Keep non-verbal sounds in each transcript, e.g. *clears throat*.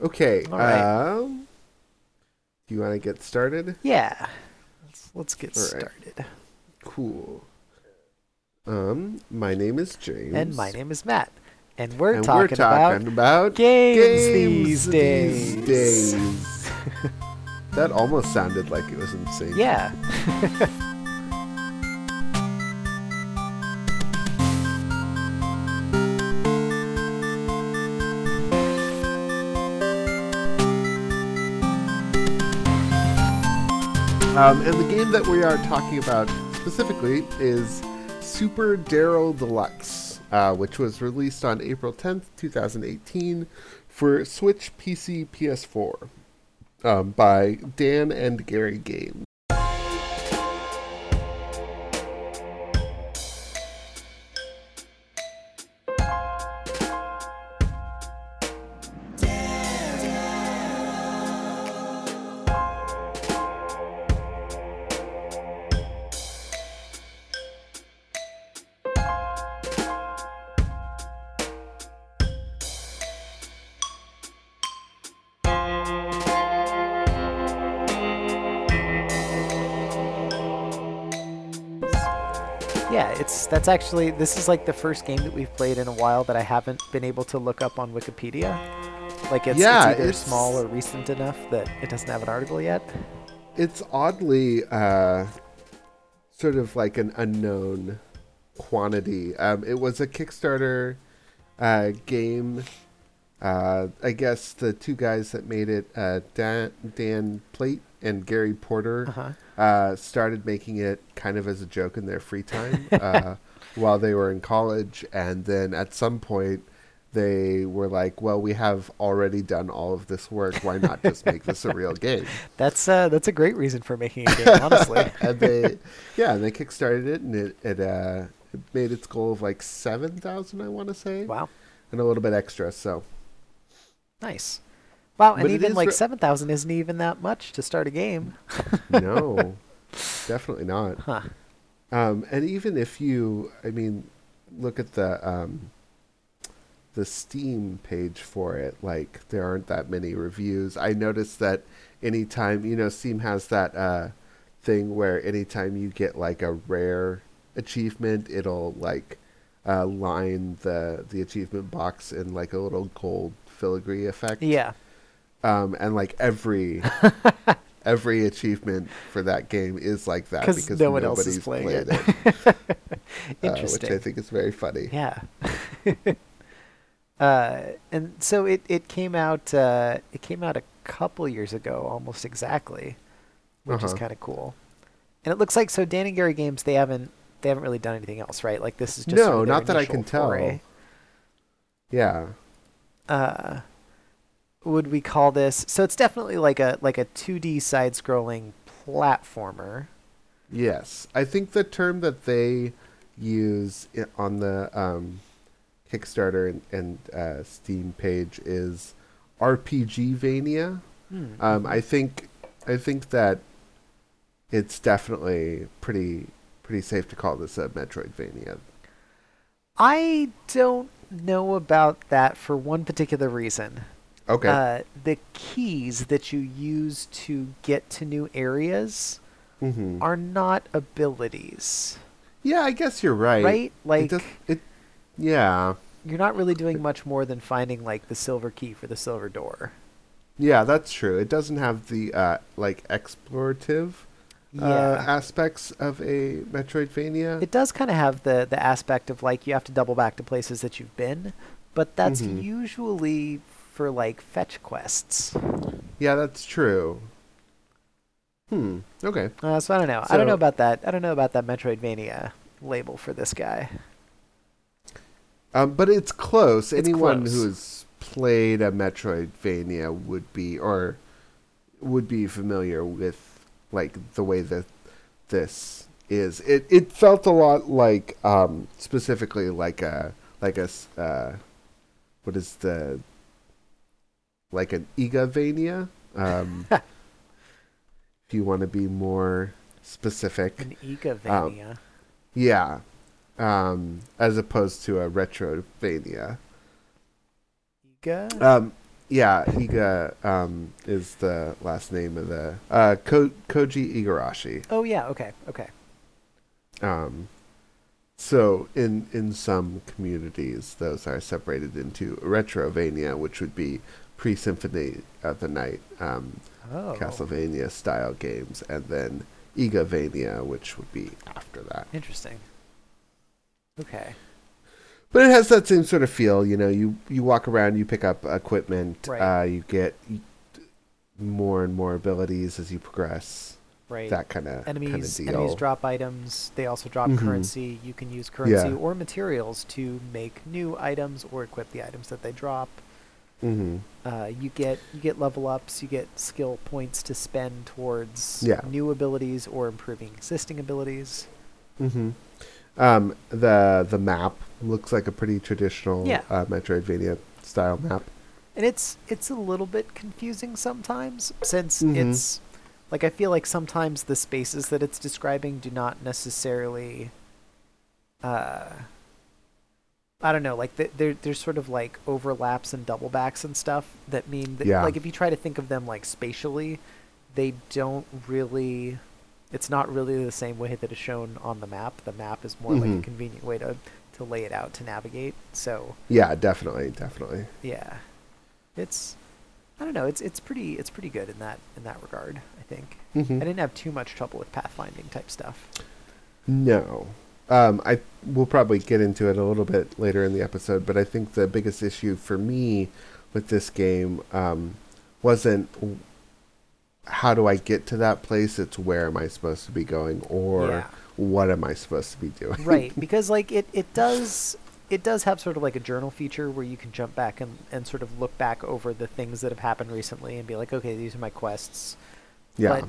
Okay. All right. Um, do you want to get started? Yeah. Let's, let's get All right. started. Cool. Um, my name is James. And my name is Matt. And we're and talking, we're talking about, games games these days. these days. *laughs* that almost sounded like it was in sync. about. Yeah. *laughs* Um, and the game that we are talking about specifically is Super Daryl Deluxe, uh, which was released on April 10th, 2018 for Switch, PC, PS4 um, by Dan and Gary Games. That's actually this is like the first game that we've played in a while that I haven't been able to look up on Wikipedia. Like it's, Yeah, it's either it's- small or recent enough that it doesn't have an article yet. It's oddly uh, sort of like an unknown quantity. Um, it was a Kickstarter uh, game. Uh, I guess the two guys that made it, uh, Dan, Dan Plate and Gary Porter, Uh-huh. uh, started making it kind of as a joke in their free time *laughs* uh, while they were in college. And then at some point, they were like, well, we have already done all of this work. Why not just make this a real game? *laughs* That's uh that's a great reason for making a game, honestly. *laughs* and they, yeah, and they kickstarted it, and it it, uh, it made its goal of like seven thousand, I want to say, wow. and a little bit extra. So Nice. Wow, and But even like re- 7,000 isn't even that much to start a game. no, *laughs* definitely not. Huh. Um, and even if you, I mean, look at the um, the Steam page for it. Like there aren't that many reviews. I noticed that anytime you know Steam has that uh, thing where anytime you get like a rare achievement, it'll like uh, line the the achievement box in like a little gold filigree effect. Yeah. Um, and like every *laughs* every achievement for that game is like that because no one else is nobody's playing played it. it. *laughs* uh, which I think is very funny. Yeah. *laughs* uh, and so it, it came out uh, it came out a couple years ago, almost exactly, which is Uh-huh. kind of cool. And it looks like so Dan and Gary Games they haven't they haven't really done anything else, right? Like this is just No, sort of not that I can tell. foray. Yeah. Uh, would we call this? So it's definitely like a like a 2D side scrolling platformer. Yes. I think the term that they use on the um, Kickstarter and, and uh, Steam page is RPG Vania. Hmm. Um, I think I think that it's definitely pretty pretty safe to call this a Metroidvania. I don't know about that for one particular reason. Okay. Uh, the keys that you use to get to new areas hmm are not abilities, Yeah, I guess you're right. right? It Like does- it, yeah, you're not really doing much more than finding like the silver key for the silver door. yeah, that's true. It doesn't have the uh, like explorative uh, aspects of a Metroidvania. It does kind of have the the aspect of like you have to double back to places that you've been, but that's Mhm. usually for like fetch quests. yeah, that's true. Hmm. Okay. Uh, so I don't know. I don't know about that. I don't know about that Metroidvania label for this guy. Um, but it's close. It's Anyone close. who's played a Metroidvania would be or would be familiar with like the way that this is. It it felt a lot like um, specifically like a like a uh, what is the like an Igavania. Um, *laughs* if you want to be more specific, An Igavania. yeah, um, as opposed to a Retrovania. Iga? Um, yeah, Iga um, is the last name of the uh, Ko- Koji Igarashi. Oh yeah. Okay. Okay. Um, so in in some communities, those are separated into Retrovania, which would be pre-Symphony of the Night um, Oh. Castlevania style games, and then Igavania, which would be after that. Interesting. Okay. But it has that same sort of feel, you know. You you walk around, you pick up equipment, Right. uh, you get more and more abilities as you progress. Right. That kind of enemies enemies drop items. They also drop Mhm. currency. You can use currency Yeah. or materials to make new items or equip the items that they drop. hmm Uh, you get you get level ups. You get skill points to spend towards Yeah. new abilities or improving existing abilities. hmm Um, the the map looks like a pretty traditional Yeah. uh, Metroidvania style map. and it's it's a little bit confusing sometimes since Mhm. it's like I feel like sometimes the spaces that it's describing do not necessarily uh I don't know, like th- there there's sort of like overlaps and double backs and stuff that mean that Yeah. like if you try to think of them like spatially, they don't really it's not really the same way that is shown on the map. The map is more like a Mhm. convenient way to to lay it out to navigate. So Yeah, definitely, definitely. yeah, it's I don't know. It's it's pretty it's pretty good in that in that regard. I think hmm I didn't have too much trouble with pathfinding type stuff. No. Um, I will probably get into it a little bit later in the episode, but I think the biggest issue for me with this game um, wasn't how do I get to that place. It's where am I supposed to be going, or Yeah. what am I supposed to be doing? right, *laughs* because like it it does it does have sort of like a journal feature where you can jump back and and sort of look back over the things that have happened recently and be like, okay, these are my quests. yeah. But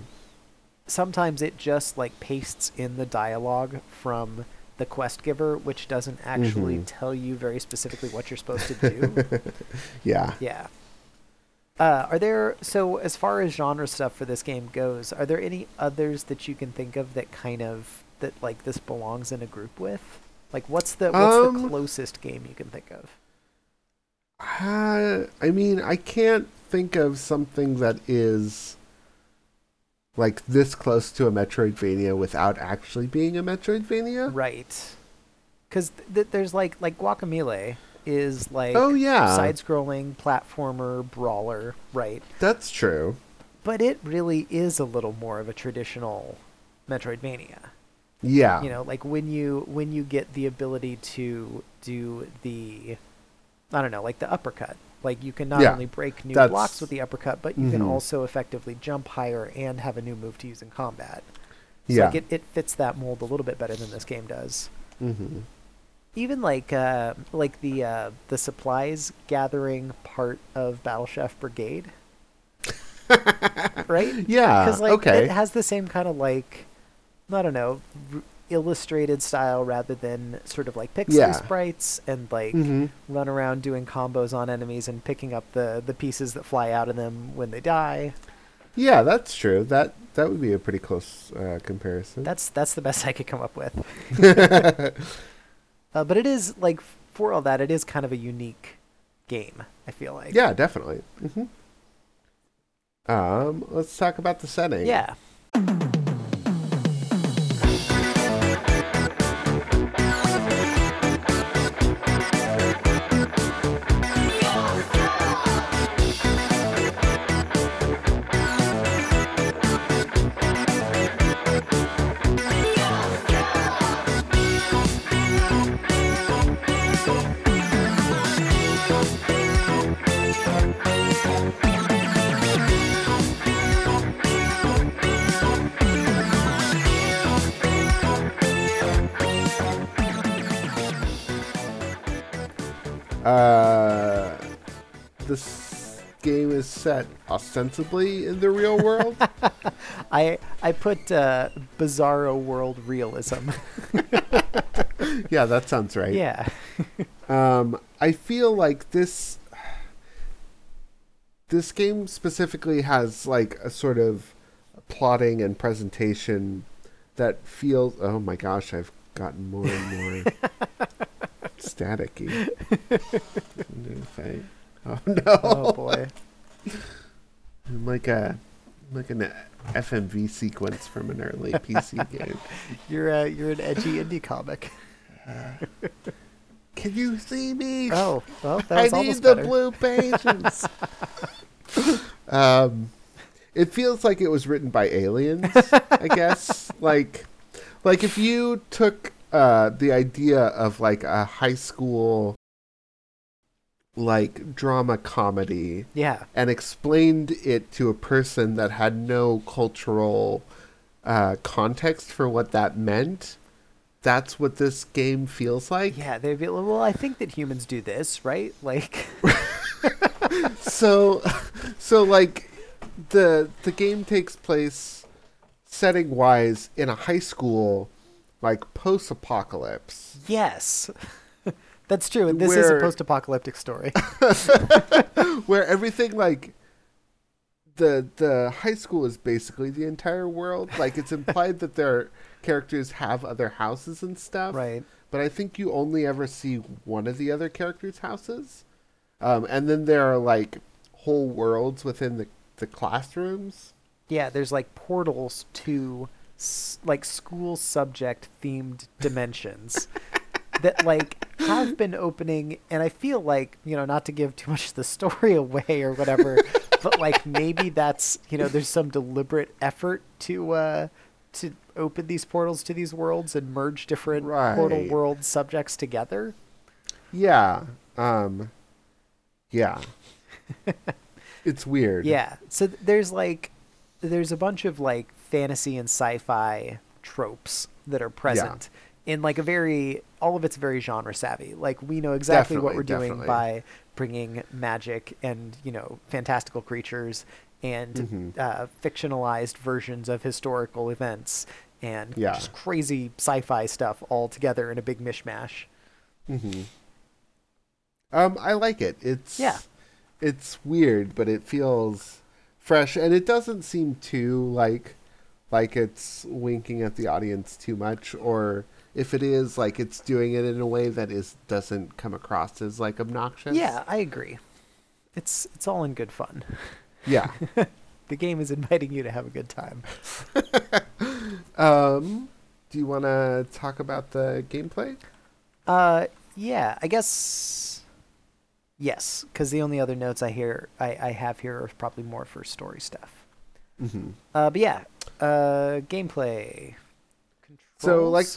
sometimes it just like pastes in the dialogue from the quest giver, which doesn't actually Mhm. tell you very specifically what you're supposed to do. *laughs* yeah. Yeah. Uh, are there so as far as genre stuff for this game goes? Are there any others that you can think of that kind of that like this belongs in a group with? Like, what's the what's the Um, closest game you can think of? Uh, I mean, I can't think of something that is like this close to a Metroidvania without actually being a Metroidvania. Right. Because th- there's like like Guacamelee is like Oh yeah, side-scrolling platformer brawler, right? that's true. But it really is a little more of a traditional Metroidvania. Yeah, you know like when you when you get the ability to do the i don't know like the uppercut like you can not Yeah, only break new blocks with the uppercut but you can Mhm. also effectively jump higher and have a new move to use in combat so yeah. like it, it fits that mold a little bit better than this game does hmm even like uh like the uh the supplies gathering part of battle chef brigade *laughs* right Yeah. because like okay. it has the same kind of like I don't know illustrated style rather than sort of like pixel Yeah. sprites and like hmm run around doing combos on enemies and picking up the the pieces that fly out of them when they die. Yeah, that's true. That that would be a pretty close uh, comparison. That's that's the best *laughs* I could come up with. *laughs* uh, but it is like for all that, it is kind of a unique game. I feel like. yeah, definitely. hmm Um, let's talk about the setting. Yeah. Uh, this game is set ostensibly in the real world. *laughs* I I put uh, bizarro world realism. *laughs* yeah, that sounds right. Yeah. *laughs* Um, I feel like this this game specifically has like a sort of plotting and presentation that feels. Oh my gosh, I've gotten more and more staticky. *laughs* I Oh no! Oh boy. I'm like a like an FMV sequence from an early PC *laughs* game. You're uh, you're an edgy indie comic. *laughs* Can you see me? Oh, well, that I need the better. blue pages. um, it feels like it was written by aliens. I guess like like if you took uh, the idea of like a high school like drama comedy Yeah, and explained it to a person that had no cultural uh, context for what that meant. That's what this game feels like. yeah. They'd be like, well, I think that humans do this, right? Like, *laughs* so so like the the game takes place setting wise in a high school like post apocalypse yes, *laughs* that's true. And this is a post-apocalyptic story. *laughs* *laughs* where everything like the the high school is basically the entire world like it's implied that their characters have other houses and stuff right. but i think you only ever see one of the other characters houses um, and then there are like whole worlds within the, the classrooms Yeah, there's like portals to s- like school subject themed dimensions that like have been opening and I feel like, you know, not to give too much of the story *laughs* away or whatever, but like maybe that's, you know, there's some deliberate effort to uh to open these portals to these worlds and merge different portal Right. world subjects together. yeah um yeah *laughs* it's weird Yeah. So there's like there's a bunch of like fantasy and sci-fi tropes that are present in like a very all of it's very genre savvy. Like we know exactly what we're doing definitely. by bringing magic and, you know, fantastical creatures and Mhm. uh, fictionalized versions of historical events and Yeah. just crazy sci-fi stuff all together in a big mishmash. hmm Um, I like it. It's Yeah. it's weird, but it feels fresh, and it doesn't seem too like like it's winking at the audience too much, or if it is, like it's doing it in a way that is doesn't come across as like obnoxious. Yeah, I agree. It's it's all in good fun. yeah. *laughs* The game is inviting you to have a good time. *laughs* Um, do you want to talk about the gameplay? Uh, yeah, I guess yes, because the only other notes I hear I, I have here are probably more for story stuff. Mm-hmm. Uh, but yeah, uh, gameplay. So, like-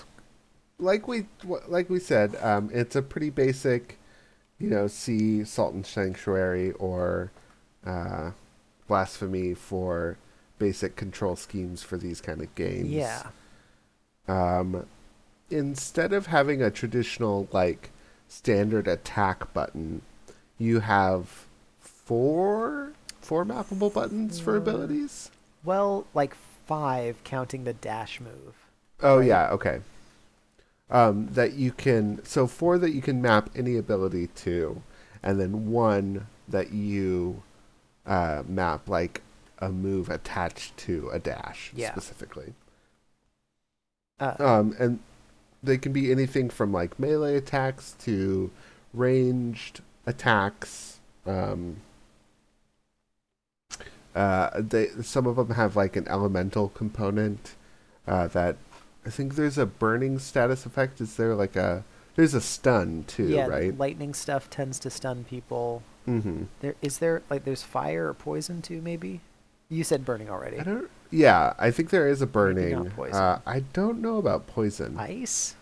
like we like we said, um, it's a pretty basic, you know, see Salt and Sanctuary or uh, Blasphemous for basic control schemes for these kind of games. yeah, Um, instead of having a traditional like standard attack button, you have four four mappable buttons for abilities. well, like five counting the dash move. Oh Right. yeah, okay. Um, that you can so four that you can map any ability to, and then one that you uh, map like a move attached to a dash Yeah. specifically. Uh, Um, and they can be anything from like melee attacks to ranged attacks. Um, uh, they some of them have like an elemental component uh, that I think there's a burning status effect. Is there like a there's a stun too, yeah, right? lightning stuff tends to stun people. Mm-hmm. There is there like there's fire or poison too, maybe. You said burning already. I don't. Yeah, I think there is a burning. Uh, I don't know about poison. Ice.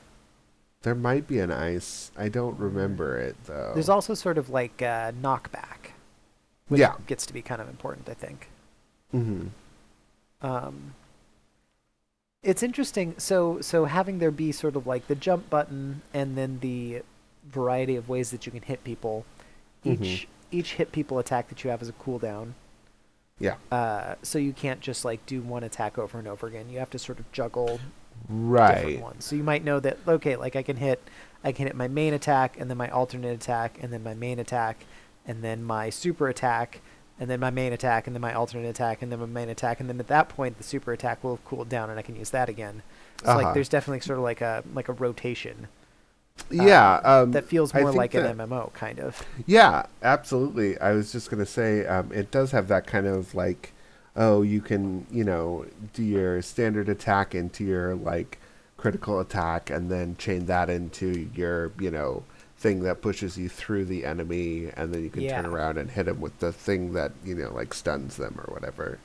There might be an ice. I don't remember it though. There's also sort of like uh, knockback, which Yeah. gets to be kind of important, I think. Mm-hmm. Um, it's interesting. So, so having there be sort of like the jump button and then the variety of ways that you can hit people. Each Mhm. each hit people attack that you have is a cooldown. Yeah. Uh, so you can't just like do one attack over and over again. You have to sort of juggle Right. different ones. So you might know that okay, like I can hit I can hit my main attack and then my alternate attack and then my main attack and then my super attack and then my main attack and then my alternate attack and then my main attack and then at that point the super attack will have cooled down and I can use that again. So Uh-huh. like there's definitely sort of like a like a rotation yeah, um, that feels more like that- an MMO kind of. Yeah, absolutely. I was just gonna say, um, it does have that kind of like, oh, you can, you know, do your standard attack into your like critical attack, and then chain that into your, you know, thing that pushes you through the enemy, and then you can turn around and hit them with the thing that you know, like stuns them or whatever.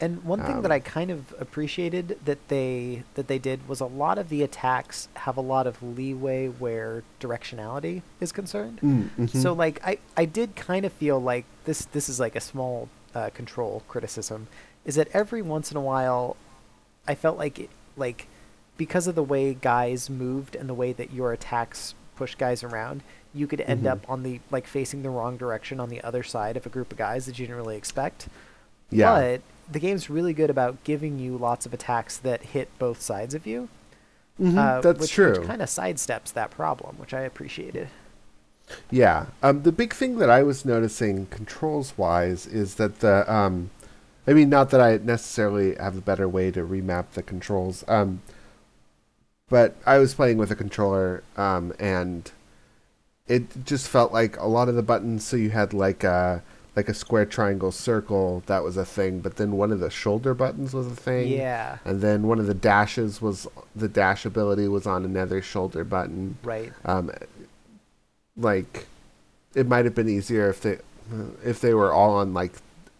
And one thing that Um, I kind of appreciated that they that they did was a lot of the attacks have a lot of leeway where directionality is concerned. Mm-hmm. So like I I did kind of feel like this this is like a small uh, control criticism is that every once in a while I felt like it, like because of the way guys moved and the way that your attacks push guys around, you could end Mhm. up on the like facing the wrong direction on the other side of a group of guys that you didn't really expect. yeah, But the game's really good about giving you lots of attacks that hit both sides of you. Mhm, uh, that's which, true. Which kind of sidesteps that problem, which I appreciated. Yeah. Um, the big thing that I was noticing controls wise is that the um, I mean, not that I necessarily have a better way to remap the controls. Um, but I was playing with a controller, um, and it just felt like a lot of the buttons. So you had like a like a square, triangle, circle. That was a thing. But then one of the shoulder buttons was a thing. Yeah, And then one of the dashes was the dash ability was on another shoulder button right. um, like it might have been easier if they if they were all on like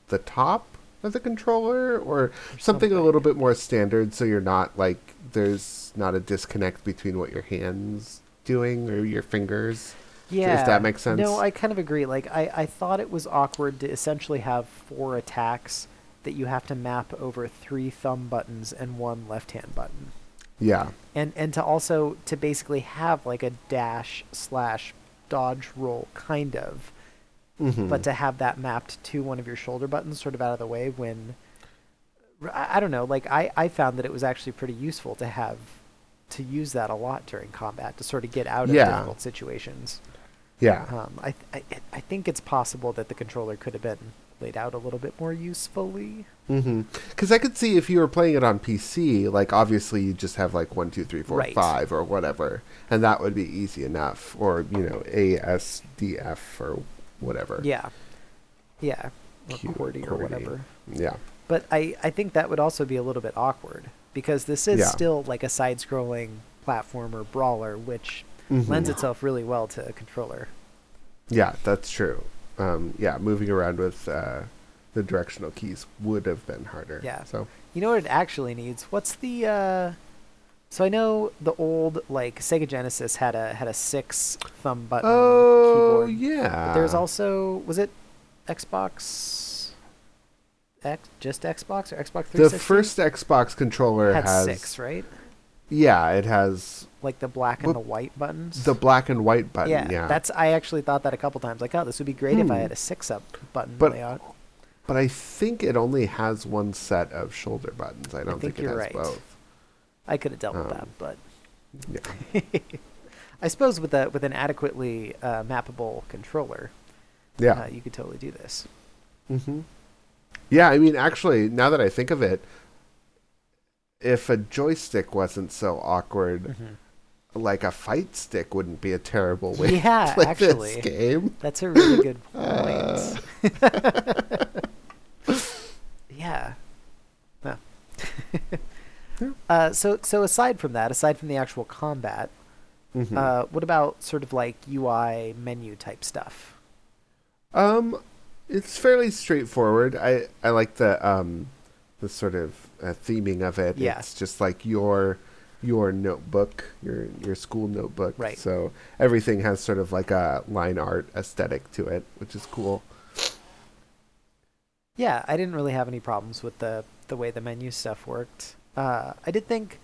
the top of the controller or something, a little bit more standard so you're not like there's not a disconnect between what your hands doing or your fingers Yeah. if that makes sense No, I kind of agree. Like, I, I thought it was awkward to essentially have four attacks that you have to map over three thumb buttons and one left hand button. yeah And, and to also, to basically have like a dash slash dodge roll kind of, Mhm. but to have that mapped to one of your shoulder buttons sort of out of the way when I, I don't know like I, I found that it was actually pretty useful to have to use that a lot during combat to sort of get out of Yeah. difficult situations. Yeah. Um, I, I i think it's possible that the controller could have been laid out a little bit more usefully. Mm-hmm. because i could see if you were playing it on pc like obviously you just have like one two three four Right. five or whatever and that would be easy enough or you know asdf or whatever. Yeah. Yeah. Or QWERTY or whatever. Yeah. But i i think that would also be a little bit awkward because this is Yeah. still like a side-scrolling platformer brawler which Mhm. lends itself really well to a controller Yeah, that's true. Um, yeah, moving around with uh, the directional keys would have been harder. Yeah. So You know what it actually needs? What's the uh so I know the old like Sega Genesis had a had a six thumb button oh keyboard. yeah, But there's also was it Xbox X just Xbox or Xbox 360? the first Xbox controller had has six, right? yeah, it has Like the black and the white buttons. the black and white button. yeah, Yeah, that's I actually thought that a couple times. Like, oh, this would be great if I Hmm. had a six up button But- layout. but I think it only has one set of shoulder buttons. I don't think think, it has right. both. I could have dealt with um, that, but Yeah, *laughs* I suppose with a with an adequately uh, mappable controller, yeah. uh, you could totally do this. hmm Yeah, I mean, actually, now that I think of it, if a joystick wasn't so awkward, like a fight stick wouldn't be a terrible way Yeah, *laughs* to play actually. this game. That's a really good Uh. *laughs* point. *laughs* yeah. Huh. uh, so so aside from that, aside from the actual combat, Mhm. uh, what about sort of like UI menu type stuff? um, it's fairly straightforward. I I like the um, the sort of uh, theming of it. Yeah. It's just like your your notebook, your your school notebook. Right. So everything has sort of like a line art aesthetic to it, which is cool. Yeah, I didn't really have any problems with the the way the menu stuff worked. Uh, I did think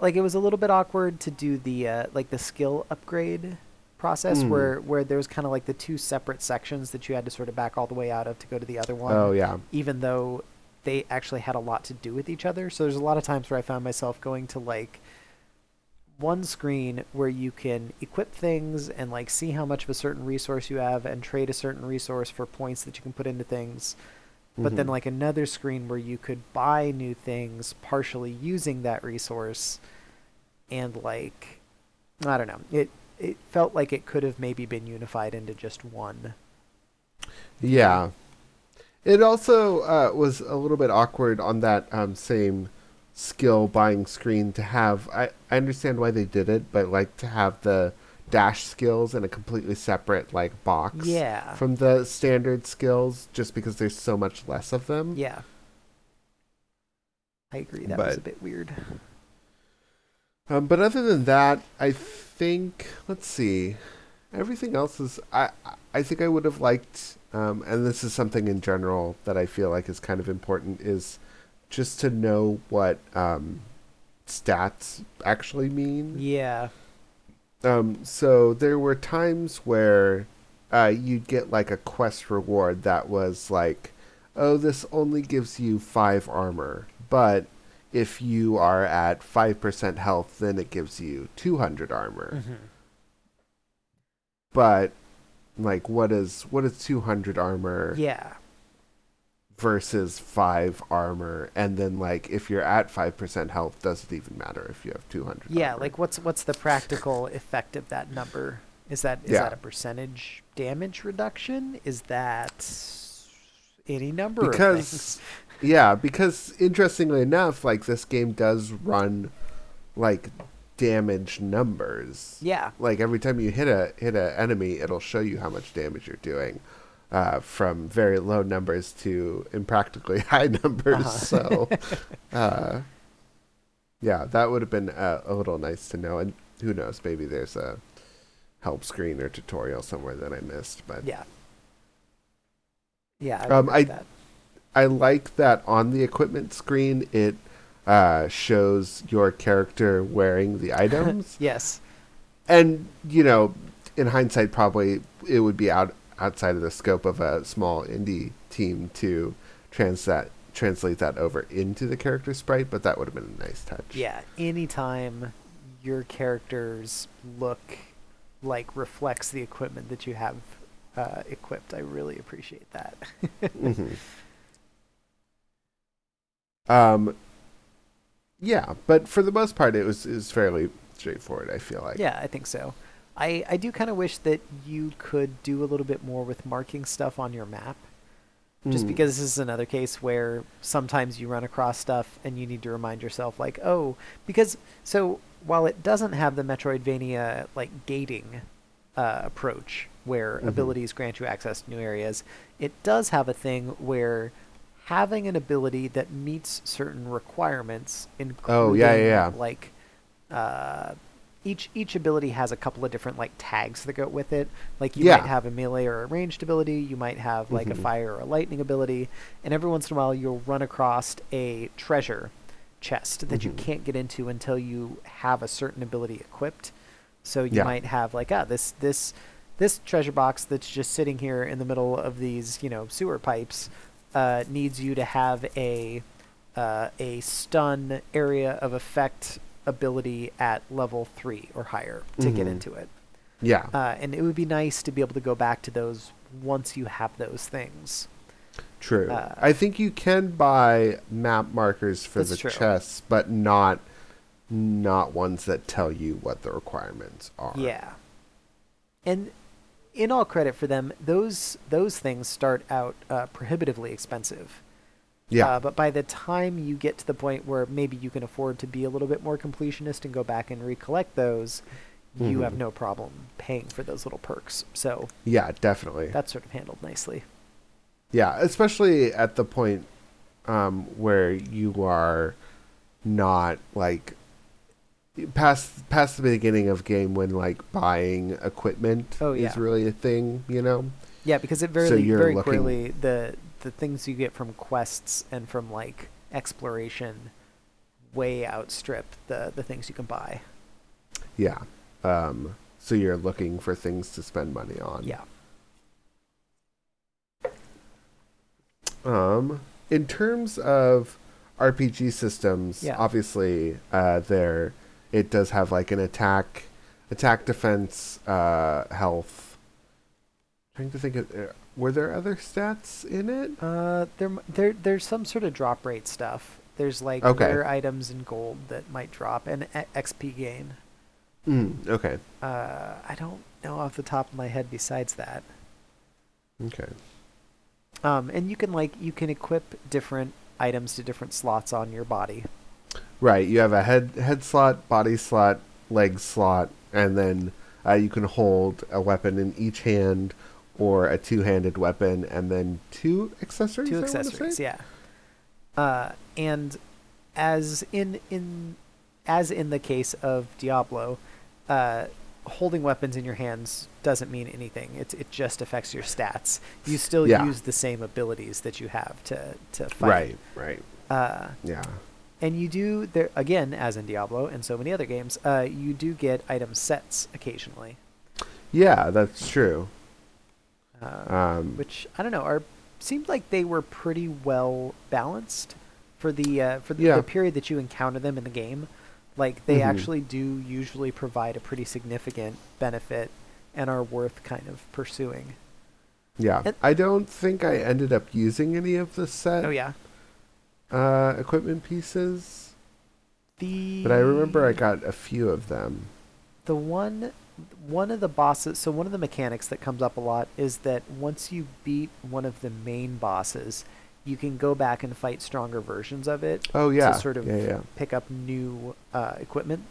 like it was a little bit awkward to do the uh, like the skill upgrade process Mm. where where there was kind of like the two separate sections that you had to sort of back all the way out of to go to the other one. Oh yeah. even though they actually had a lot to do with each other. So there's a lot of times where I found myself going to like one screen where you can equip things and like see how much of a certain resource you have and trade a certain resource for points that you can put into things. But then Mhm. like another screen where you could buy new things partially using that resource and like I don't know. It it felt like it could have maybe been unified into just one. Yeah. It also uh, was a little bit awkward on that um, same skill buying screen to have. I, I understand why they did it, but like to have the dash skills in a completely separate like box Yeah. from the standard skills, just because there's so much less of them. Yeah. I agree. That was a bit weird. Um, but other than that, I think let's see, everything else is. I I think I would have liked, um, and this is something in general that I feel like is kind of important is just to know what um, stats actually mean. Yeah. Um, so there were times where uh, you'd get like a quest reward that was like, oh, this only gives you five armor, but if you are at five percent health, then it gives you two hundred armor. hmm But like, what is what is two hundred armor Yeah. versus five armor? And then like, if you're at five percent health, does it even matter if you have two hundred? Yeah. Like, what's what's the practical effect of that number? Is that is Yeah. that a percentage damage reduction? Is that any number because? Yeah because interestingly enough like this game does run like damage numbers Yeah. like every time you hit a hit a enemy it'll show you how much damage you're doing uh, from very low numbers to impractically *laughs* high numbers Uh-huh. so *laughs* uh, yeah that would have been uh, a little nice to know and who knows maybe there's a help screen or tutorial somewhere that i missed but Yeah. Yeah. I Um, I- that. I like that on the equipment screen it uh, shows your character wearing the *laughs* items, Yes. and you know, in hindsight, probably it would be out outside of the scope of a small indie team to trans that translate that over into the character sprite, but that would have been a nice touch. Yeah. Anytime your character's look like reflects the equipment that you have uh, equipped, I really appreciate that. *laughs* Mhm. Um. Yeah, but for the most part, it was is fairly straightforward. I feel like. Yeah, I think so. I, I do kind of wish that you could do a little bit more with marking stuff on your map. Just Mm. because this is another case where sometimes you run across stuff and you need to remind yourself, like, oh, because so while it doesn't have the Metroidvania like gating uh, approach where Mhm. abilities grant you access to new areas, it does have a thing where having an ability that meets certain requirements, including Oh, yeah, yeah, yeah. like uh, each each ability has a couple of different like tags that go with it. Like you Yeah. might have a melee or a ranged ability, you might have like a Mhm. fire or a lightning ability, and every once in a while you'll run across a treasure chest that you Mhm. can't get into until you have a certain ability equipped. So you Yeah. might have like ah this this this treasure box that's just sitting here in the middle of these you know sewer pipes uh, needs you to have a uh, a stun area of effect ability at level three or higher to get Mhm. into it. Yeah. Uh, and it would be nice to be able to go back to those once you have those things. True. Uh, I think you can buy map markers for the true. chests, but not not ones that tell you what the requirements are. Yeah. And in all credit for them, those those things start out uh, prohibitively expensive. Yeah. Uh, but by the time you get to the point where maybe you can afford to be a little bit more completionist and go back and recollect those, you have Mhm. no problem paying for those little perks. So yeah, definitely. that's sort of handled nicely. Yeah, especially at the point um, where you are not like past past the beginning of game when like buying equipment Oh, yeah. is really a thing, you know. Yeah, because it very So very looking- clearly the the things you get from quests and from like exploration way outstrip the the things you can buy. Yeah. Um, so you're looking for things to spend money on. Yeah. Um, in terms of RPG systems, Yeah. obviously, uh, there it does have like an attack, attack, defense, uh, health. trying to think of, uh, were there other stats in it? Uh, there, there, there's some sort of drop rate stuff. There's like Okay. rare items and gold that might drop and XP gain. Mm, okay. Uh, I don't know off the top of my head. Besides that, Okay. um, and you can like you can equip different items to different slots on your body. Right. You have a head head slot, body slot, leg slot, and then uh, you can hold a weapon in each hand or a two-handed weapon, and then two accessories. two I accessories yeah uh, and as in in as in the case of diablo uh, holding weapons in your hands doesn't mean anything it, it just affects your stats you still Yeah. use the same abilities that you have to to fight Right. Right. uh, Yeah. And you do there again as in diablo and so many other games uh, you do get item sets occasionally Yeah, that's true. uh, Um, which I don't know are seemed like they were pretty well balanced for the uh, for the, Yeah. the period that you encounter them in the game. Like they Mhm. actually do usually provide a pretty significant benefit and are worth kind of pursuing. yeah. and- I don't think I ended up using any of the set Oh yeah, uh, equipment pieces, the but I remember I got a few of them. the one one of the bosses so one of the mechanics that comes up a lot is that once you beat one of the main bosses you can go back and fight stronger versions of it Oh yeah. To sort of yeah, yeah. pick up new uh, equipment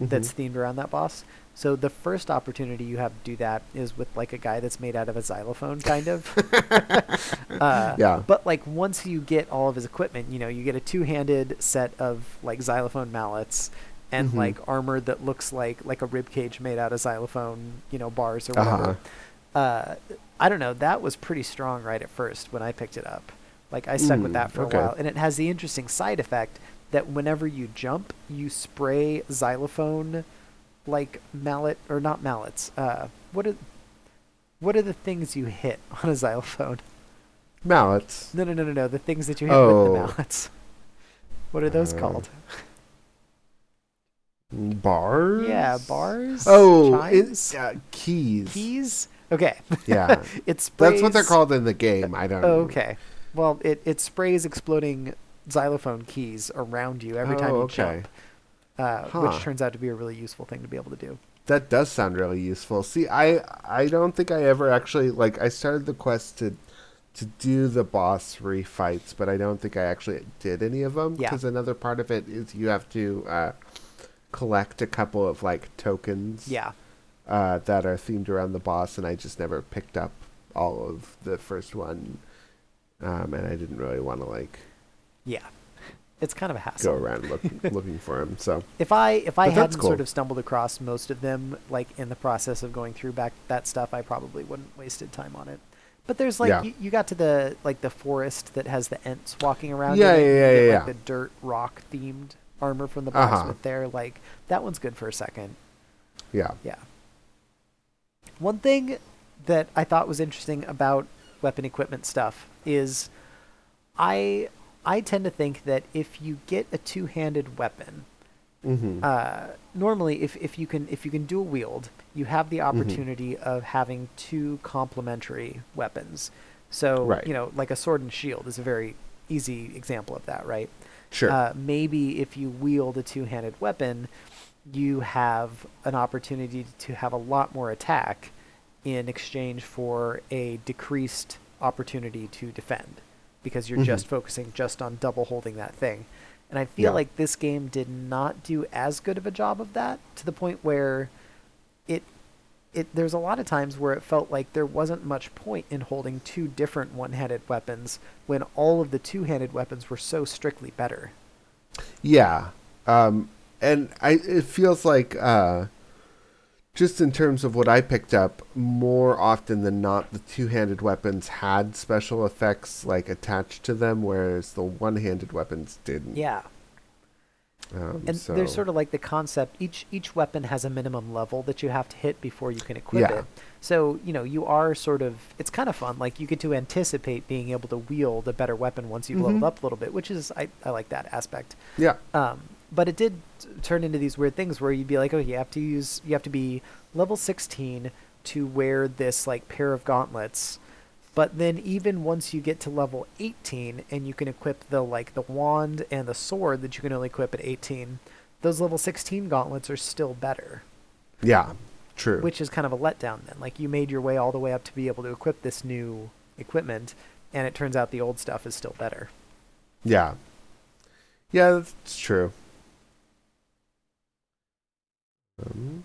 Mhm. that's themed around that boss so the first opportunity you have to do that is with like a guy that's made out of a xylophone kind of *laughs* uh, Yeah. but like once you get all of his equipment you know you get a two-handed set of like xylophone mallets and Mhm. like armor that looks like like a rib cage made out of xylophone you know bars or whatever. Uh-huh. uh, i don't know that was pretty strong right at first when i picked it up like i stuck with Mm, that for okay. a while and it has the interesting side effect that whenever you jump you spray xylophone like mallet or not mallets uh what are what are the things you hit *laughs* on a xylophone Mallets. no no no no no the things that you hit with the Oh. mallets what are those Uh, called Bars. yeah bars Oh, chimes it's uh, keys. keys okay Yeah. *laughs* it sprays That's what they're called in the game. I don't. oh, okay well it it sprays exploding xylophone keys around you every time Oh, you okay. jump uh, Huh. which turns out to be a really useful thing to be able to do That does sound really useful. See, I I don't think I ever actually like I started the quest to to do the boss refights, but I don't think I actually did any of them Yeah. because another part of it is you have to uh, collect a couple of like tokens yeah uh, that are themed around the boss, and I just never picked up all of the first one, um, and I didn't really want to like yeah it's kind of a hassle go around looking *laughs* looking for them. So If I if I But hadn't cool. sort of stumbled across most of them, like in the process of going through back that stuff, I probably wouldn't wasted time on it. But there's like Yeah. you, you got to the like the forest that has the ents walking around. Yeah, yeah, yeah, get, yeah, Like yeah. the dirt rock themed armor from the Uh-huh. blacksmith there. Like that one's good for a second. yeah, Yeah. One thing that I thought was interesting about weapon equipment stuff is I I tend to think that if you get a two-handed weapon, hmm uh, normally if, if you can if you can dual wield, you have the opportunity of having two complementary weapons. So Right. you know, like a sword and shield is a very easy example of that, right? sure. Uh, maybe if you wield a two-handed weapon, you have an opportunity to have a lot more attack in exchange for a decreased opportunity to defend because you're Mhm. just focusing just on double holding that thing. And I feel Yeah. like this game did not do as good of a job of that to the point where it it there's a lot of times where it felt like there wasn't much point in holding two different one-handed weapons when all of the two-handed weapons were so strictly better. Yeah. Um, and I it feels like uh, just in terms of what I picked up, more often than not, the two-handed weapons had special effects like attached to them, whereas the one-handed weapons didn't. Yeah. Um, And so, there's sort of like the concept each each weapon has a minimum level that you have to hit before you can equip Yeah. it. So, you know, you are sort of it's kind of fun. Like you get to anticipate being able to wield a better weapon once you've leveled Mhm. up a little bit, which is I, I like that aspect. yeah, Um, but it did turn into these weird things where you'd be like, oh, you have to use, you have to be level 16 to wear this like pair of gauntlets. But then even once you get to level 18 and you can equip the like the wand and the sword that you can only equip at 18, those level 16 gauntlets are still better. Yeah, true. which is kind of a letdown then. Like you made your way all the way up to be able to equip this new equipment, and it turns out the old stuff is still better. yeah. Yeah, that's true. Um,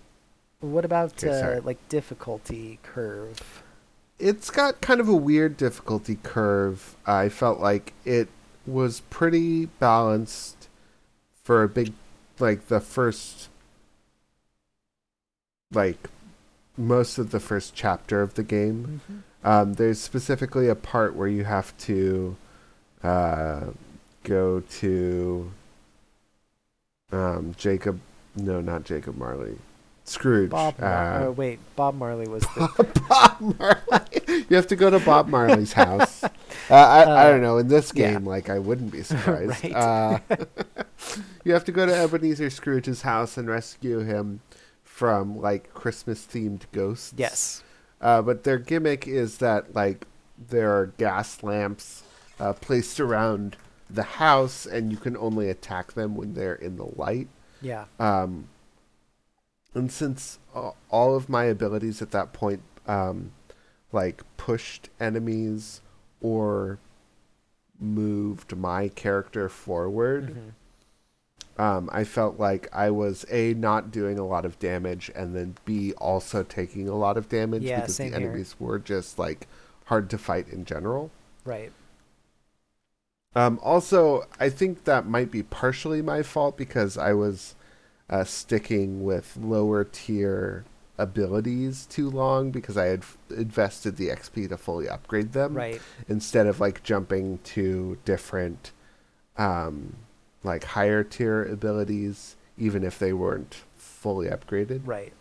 What about Okay, uh, like difficulty curve? it's got kind of a weird difficulty curve. I felt like it was pretty balanced for a big, like the first, like most of the first chapter of the game. Um, there's specifically a part where you have to uh, go to um, Jacob. No, not Jacob Marley. Scrooge. Bob. Mar- uh, oh wait, Bob Marley was the. *laughs* Bob Marley. You have to go to Bob Marley's house. *laughs* Uh, I, I Uh, don't know. In this yeah. game, like, I wouldn't be *laughs* surprised. Right. uh, you have to go to Ebenezer Scrooge's house and rescue him from, like, Christmas themed ghosts. yes. Uh, but their gimmick is that, like, there are gas lamps uh, placed around the house, and you can only attack them when they're in the light. Yeah. Um, and since all of my abilities at that point, um, like pushed enemies or moved my character forward, Mhm. um, I felt like I was a not doing a lot of damage, and then b also taking a lot of damage Yeah, because the here. enemies were just like hard to fight in general. Right. Um, also, I think that might be partially my fault because I was uh, sticking with lower tier abilities too long because I had f- invested the XP to fully upgrade them Right. instead of like jumping to different, um, like higher tier abilities, even if they weren't fully upgraded. Right.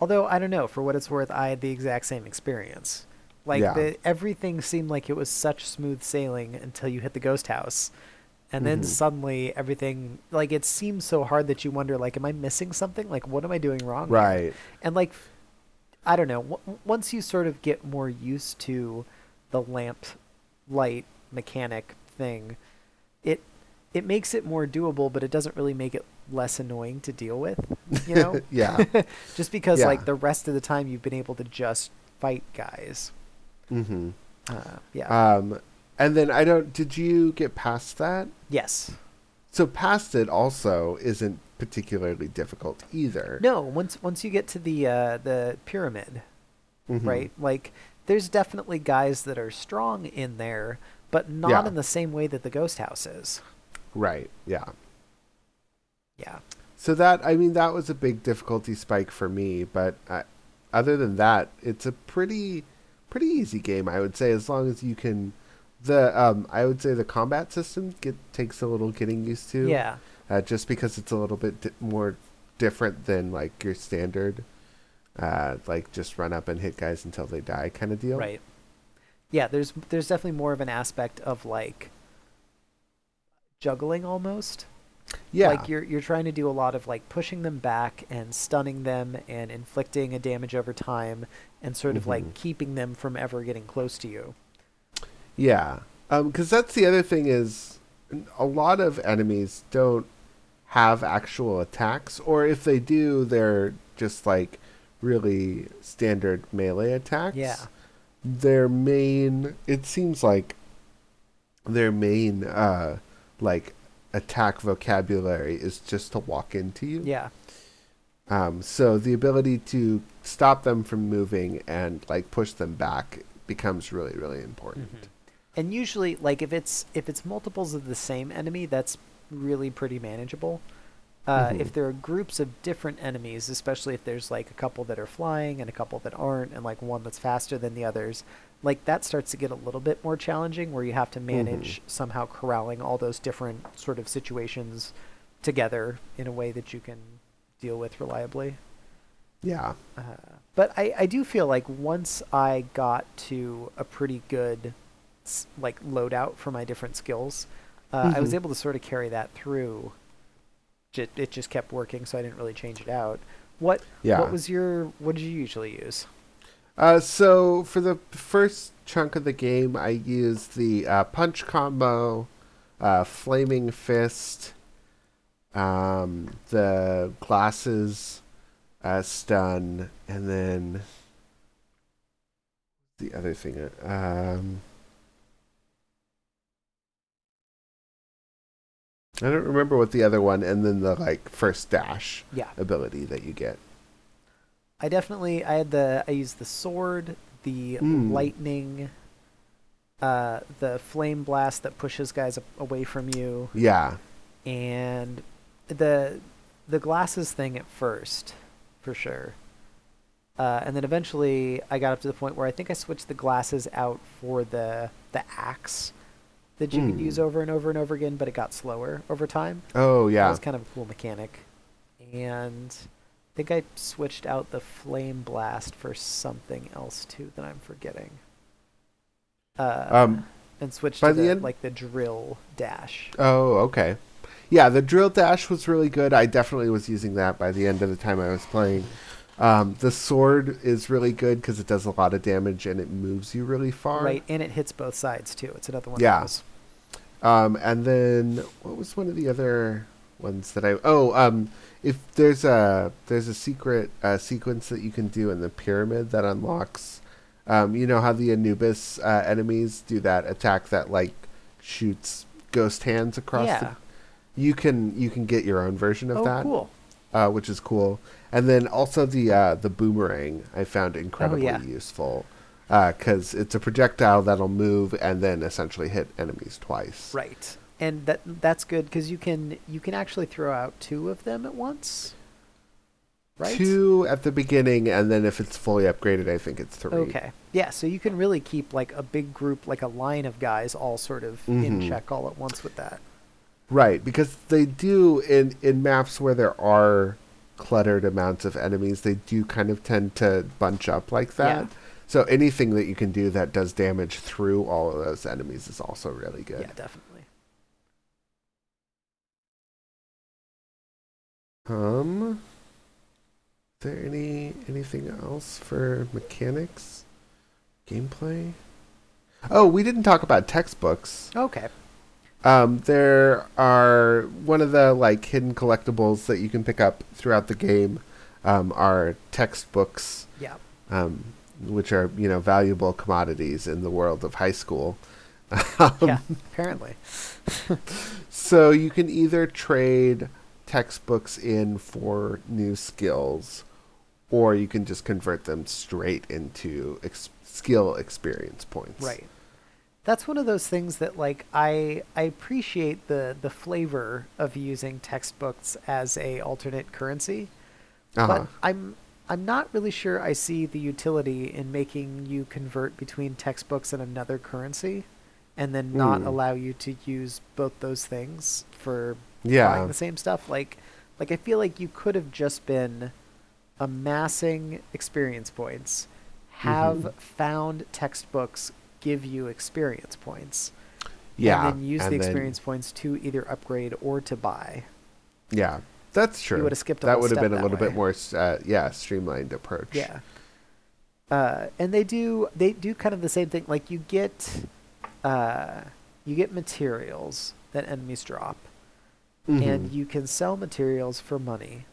Although I don't know, for what it's worth, I had the exact same experience. Like Yeah. the everything seemed like it was such smooth sailing until you hit the ghost house. And then Mhm. suddenly everything like it seems so hard that you wonder like am I missing something? Like what am I doing wrong? here? Right. And like I don't know, w- once you sort of get more used to the lamp light mechanic thing, it it makes it more doable, but it doesn't really make it less annoying to deal with, you *laughs* know? yeah. *laughs* just because Yeah. like the rest of the time you've been able to just fight guys. Hmm Uh, yeah. Um, and then I don't. Did you get past that? yes. So past it also isn't particularly difficult either. No. Once once you get to the uh, the pyramid, Mhm. right? Like there's definitely guys that are strong in there, but not Yeah. in the same way that the ghost house is. Right. Yeah. Yeah. So that I mean that was a big difficulty spike for me, but I, other than that, it's a pretty pretty easy game I would say as long as you can the um I would say the combat system get takes a little getting used to. Yeah. Uh, just because it's a little bit di- more different than like your standard uh like just run up and hit guys until they die kind of deal. Right. Yeah, there's there's definitely more of an aspect of like juggling almost. Yeah. Like you're you're trying to do a lot of like pushing them back and stunning them and inflicting a damage over time and sort of like Mhm. keeping them from ever getting close to you. Yeah, because that's the other thing is a lot of enemies don't have actual attacks, or if they do, they're just like really standard melee attacks. Yeah. Their main, it seems like their main uh like attack vocabulary is just to walk into you. Yeah. Um, so the ability to stop them from moving and like push them back becomes really really important. Mhm. And usually like if it's if it's multiples of the same enemy, that's really pretty manageable. Uh, Mhm. If there are groups of different enemies, especially if there's like a couple that are flying and a couple that aren't, and like one that's faster than the others, like that starts to get a little bit more challenging where you have to manage somehow corralling all those different sort of situations together in a way that you can deal with reliably. Yeah. Uh, but I, I do feel like once I got to a pretty good like loadout for my different skills, uh, I was Mhm. able to sort of carry that through. J- It just kept working, so I didn't really change it out. What Yeah. what was your what did you usually use? Uh, so for the first chunk of the game, I used the uh, punch combo, uh, flaming fist, um, the glasses, uh, stun, and then the other thing. uh, Um, I don't remember what the other one, and then the like first dash Yeah. ability that you get. I definitely I had the I used the sword, the Mm. lightning, uh, the flame blast that pushes guys away from you, Yeah, and the the glasses thing at first, for sure. Uh, and then eventually I got up to the point where I think I switched the glasses out for the the axe that you could Mm. use over and over and over again, but it got slower over time. Oh That yeah. was kind of a cool mechanic. And think I switched out the flame blast for something else too that I'm forgetting. Uh, Um, and switched by to the the, end- like the drill dash. Oh, okay. Yeah, the drill dash was really good. I definitely was using that by the end of the time I was playing. Um, the sword is really good because it does a lot of damage and it moves you really far. Right, and it hits both sides too. It's another one Yeah. Um, and then what was one of the other ones that I? Oh, um, if there's a there's a secret uh, sequence that you can do in the pyramid that unlocks. Um, you know how the Anubis uh, enemies do that attack that like shoots ghost hands across. Yeah. The, you can you can get your own version of Oh, that, cool. uh, which is cool. And then also the uh, the boomerang I found incredibly Oh, yeah. useful because it's a projectile that'll move and then essentially hit enemies twice. Right. And that that's good because you can you can actually throw out two of them at once. Right. Two at the beginning, and then if it's fully upgraded, I think it's three. Okay. Yeah, so you can really keep like a big group, like a line of guys, all sort of in Mhm. check all at once with that. Right, because they do in in maps where there are cluttered amounts of enemies, they do kind of tend to bunch up like that. Yeah. So anything that you can do that does damage through all of those enemies is also really good. Yeah, definitely. Um, is there any anything else for mechanics, gameplay? Oh, we didn't talk about textbooks. Okay. Um, there are one of the like hidden collectibles that you can pick up throughout the game. Um, are textbooks, Yeah. um, which are you know valuable commodities in the world of high school. *laughs* yeah. Apparently. *laughs* *laughs* So you can either trade textbooks in for new skills, or you can just convert them straight into ex- skill experience points. Right. That's one of those things that like I I appreciate the the flavor of using textbooks as a alternate currency, Uh-huh. but I'm I'm not really sure I see the utility in making you convert between textbooks and another currency and then not Mm. allow you to use both those things for Yeah. buying the same stuff like like I feel like you could have just been amassing experience points have Mhm. found textbooks give you experience points Yeah. and then use and the experience points to either upgrade or to buy Yeah, that's true. would've skipped that would have been a little way. bit more, uh, yeah, streamlined approach. yeah uh, and they do they do kind of the same thing like you get uh, you get materials that enemies drop and Mhm. you can sell materials for money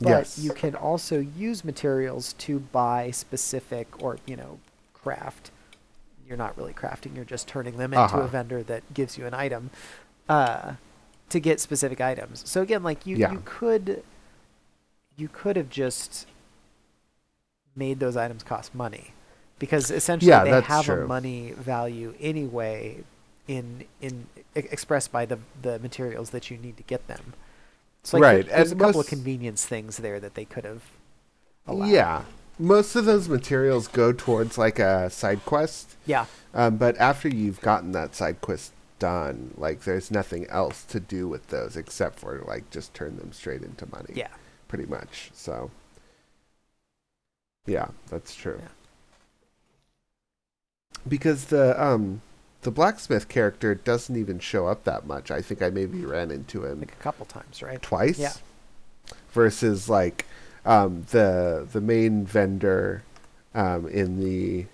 but Yes. you can also use materials to buy specific or you know craft you're not really crafting you're just turning them into Uh-huh. a vendor that gives you an item uh, to get specific items so again like you Yeah. you could you could have just made those items cost money because essentially Yeah, they have true. a money value anyway in in expressed by the the materials that you need to get them. So like Right, there- there's and a couple of convenience things there that they could have allowed. Yeah, most of those materials go towards like a side quest. Yeah. Um, but after you've gotten that side quest done, like there's nothing else to do with those except for like just turn them straight into money. Yeah. pretty much. So, yeah, that's true. Yeah. Because the um the blacksmith character doesn't even show up that much. I think I maybe ran into him Like a couple times, right? twice. Yeah. Versus like um, the the main vendor um, in the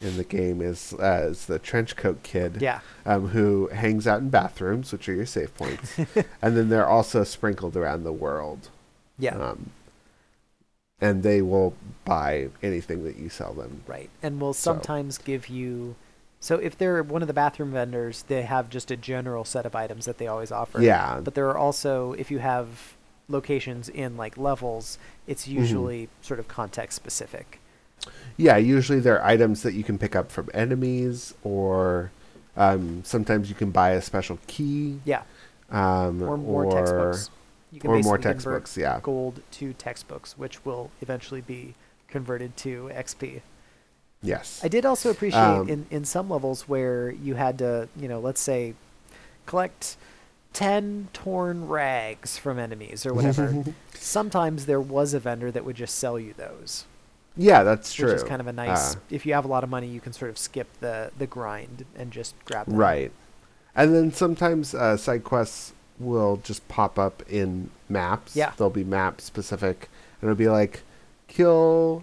in the game is uh, is the trench coat kid Yeah. um, who hangs out in bathrooms, which are your safe points, *laughs* and then they're also sprinkled around the world. Yeah. Um, and they will buy anything that you sell them. Right. And will So- sometimes give you so if they're one of the bathroom vendors, they have just a general set of items that they always offer. Yeah. But there are also if you have locations in like levels, it's Mm-hmm. usually sort of context specific. Yeah, usually they're items that you can pick up from enemies, or um, sometimes you can buy a special key. Yeah. Um, Or more or, textbooks. You or more textbooks, yeah. Gold to textbooks, which will eventually be converted to XP. Yes. I did also appreciate Um, in, in some levels where you had to, you know, let's say collect 10 torn rags from enemies or whatever. *laughs* Sometimes there was a vendor that would just sell you those, yeah, that's true. which is kind of a nice. Uh, if you have a lot of money, you can sort of skip the, the grind and just grab them. Right. And then sometimes uh, side quests will just pop up in maps. Yeah. They'll be map specific. And it'll be like, kill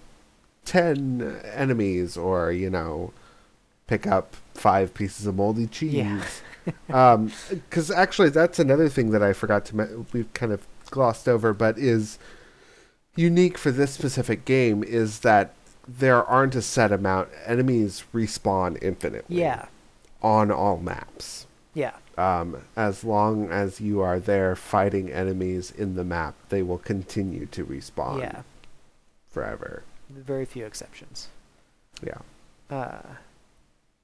10 enemies, or, you know, pick up five pieces of moldy cheese. Yeah. um, *laughs* Because actually, that's another thing that I forgot to. We've kind of glossed over, but is unique for this specific game is that there aren't a set amount. Enemies respawn infinitely Yeah. on all maps. Yeah. Um, as long as you are there fighting enemies in the map, they will continue to respawn Yeah. forever. Very few exceptions. Yeah. uh,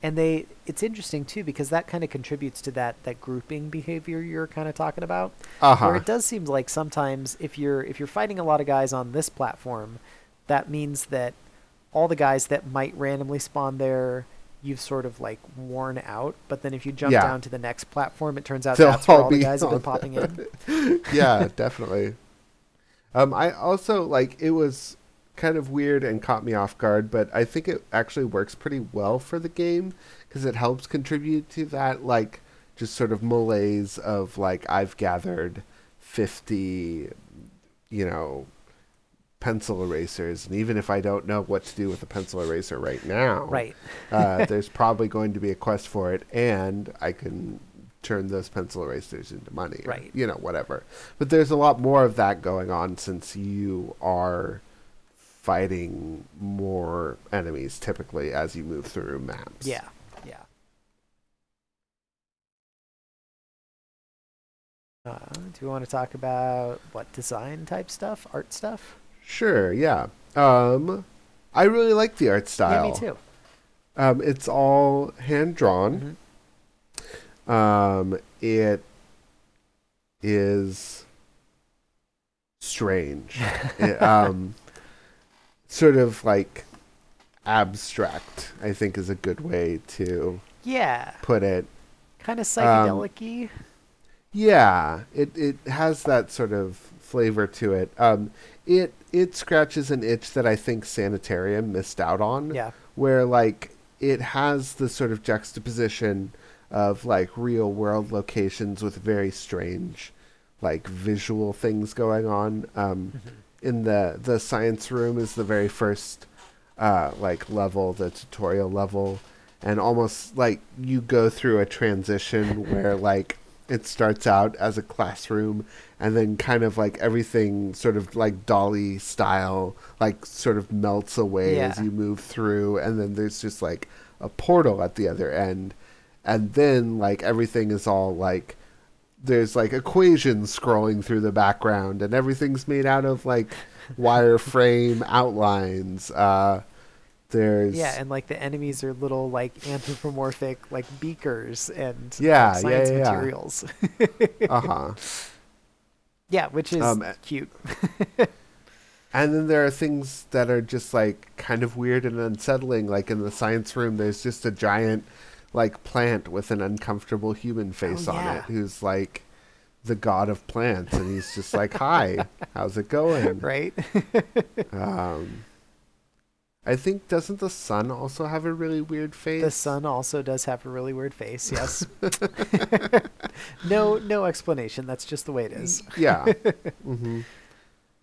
and they it's interesting too because that kind of contributes to that that grouping behavior you're kind of talking about Uh huh. where it does seem like sometimes if you're if you're fighting a lot of guys on this platform that means that all the guys that might randomly spawn there you've sort of like worn out but then if you jump Yeah. down to the next platform it turns out They'll that's where all all the guys have been popping in *laughs* yeah, definitely. Um, I also like it was kind of weird and caught me off guard, but I think it actually works pretty well for the game because it helps contribute to that like just sort of malaise of like I've gathered fifty, you know, pencil erasers, and even if I don't know what to do with a pencil eraser right now, right uh, *laughs* there's probably going to be a quest for it, and I can turn those pencil erasers into money. or, Right. You know, whatever. But there's a lot more of that going on since you are fighting more enemies typically as you move through maps. yeah yeah uh, do we want to talk about what design type stuff art stuff Sure, yeah. Um, I really like the art style. yeah me too Um, it's all hand drawn. Mhm. Um, it is strange. *laughs* It, um, sort of like abstract, I think is a good way to Yeah, put it. kind Um, of psychedelic-y. Yeah, it it has that sort of flavor to it. Um, it it scratches an itch that I think Sanitarium missed out on. yeah, where like it has the sort of juxtaposition of like real world locations with very strange like visual things going on um in the the science room is the very first uh like level the tutorial level. And almost like you go through a transition *laughs* where like it starts out as a classroom and then kind of like everything sort of like dolly style like sort of melts away as you move through. And then there's just like a portal at the other end. And then like everything is all like there's like equations scrolling through the background and everything's made out of like wireframe *laughs* outlines uh there's yeah, and like the enemies are little like anthropomorphic like beakers and Yeah, like, science yeah, yeah. materials. *laughs* uh-huh *laughs* yeah, which is Um, cute. And then there are things that are just like kind of weird and unsettling. Like in the science room, there's just a giant like plant with an uncomfortable human face on Oh, yeah. it who's like the god of plants. And he's just like, Hi, *laughs* how's it going? right? *laughs* Um, I think, doesn't the sun also have a really weird face? the sun also does have a really weird face. Yes. *laughs* no, no explanation. That's just the way it is. Yeah. hmm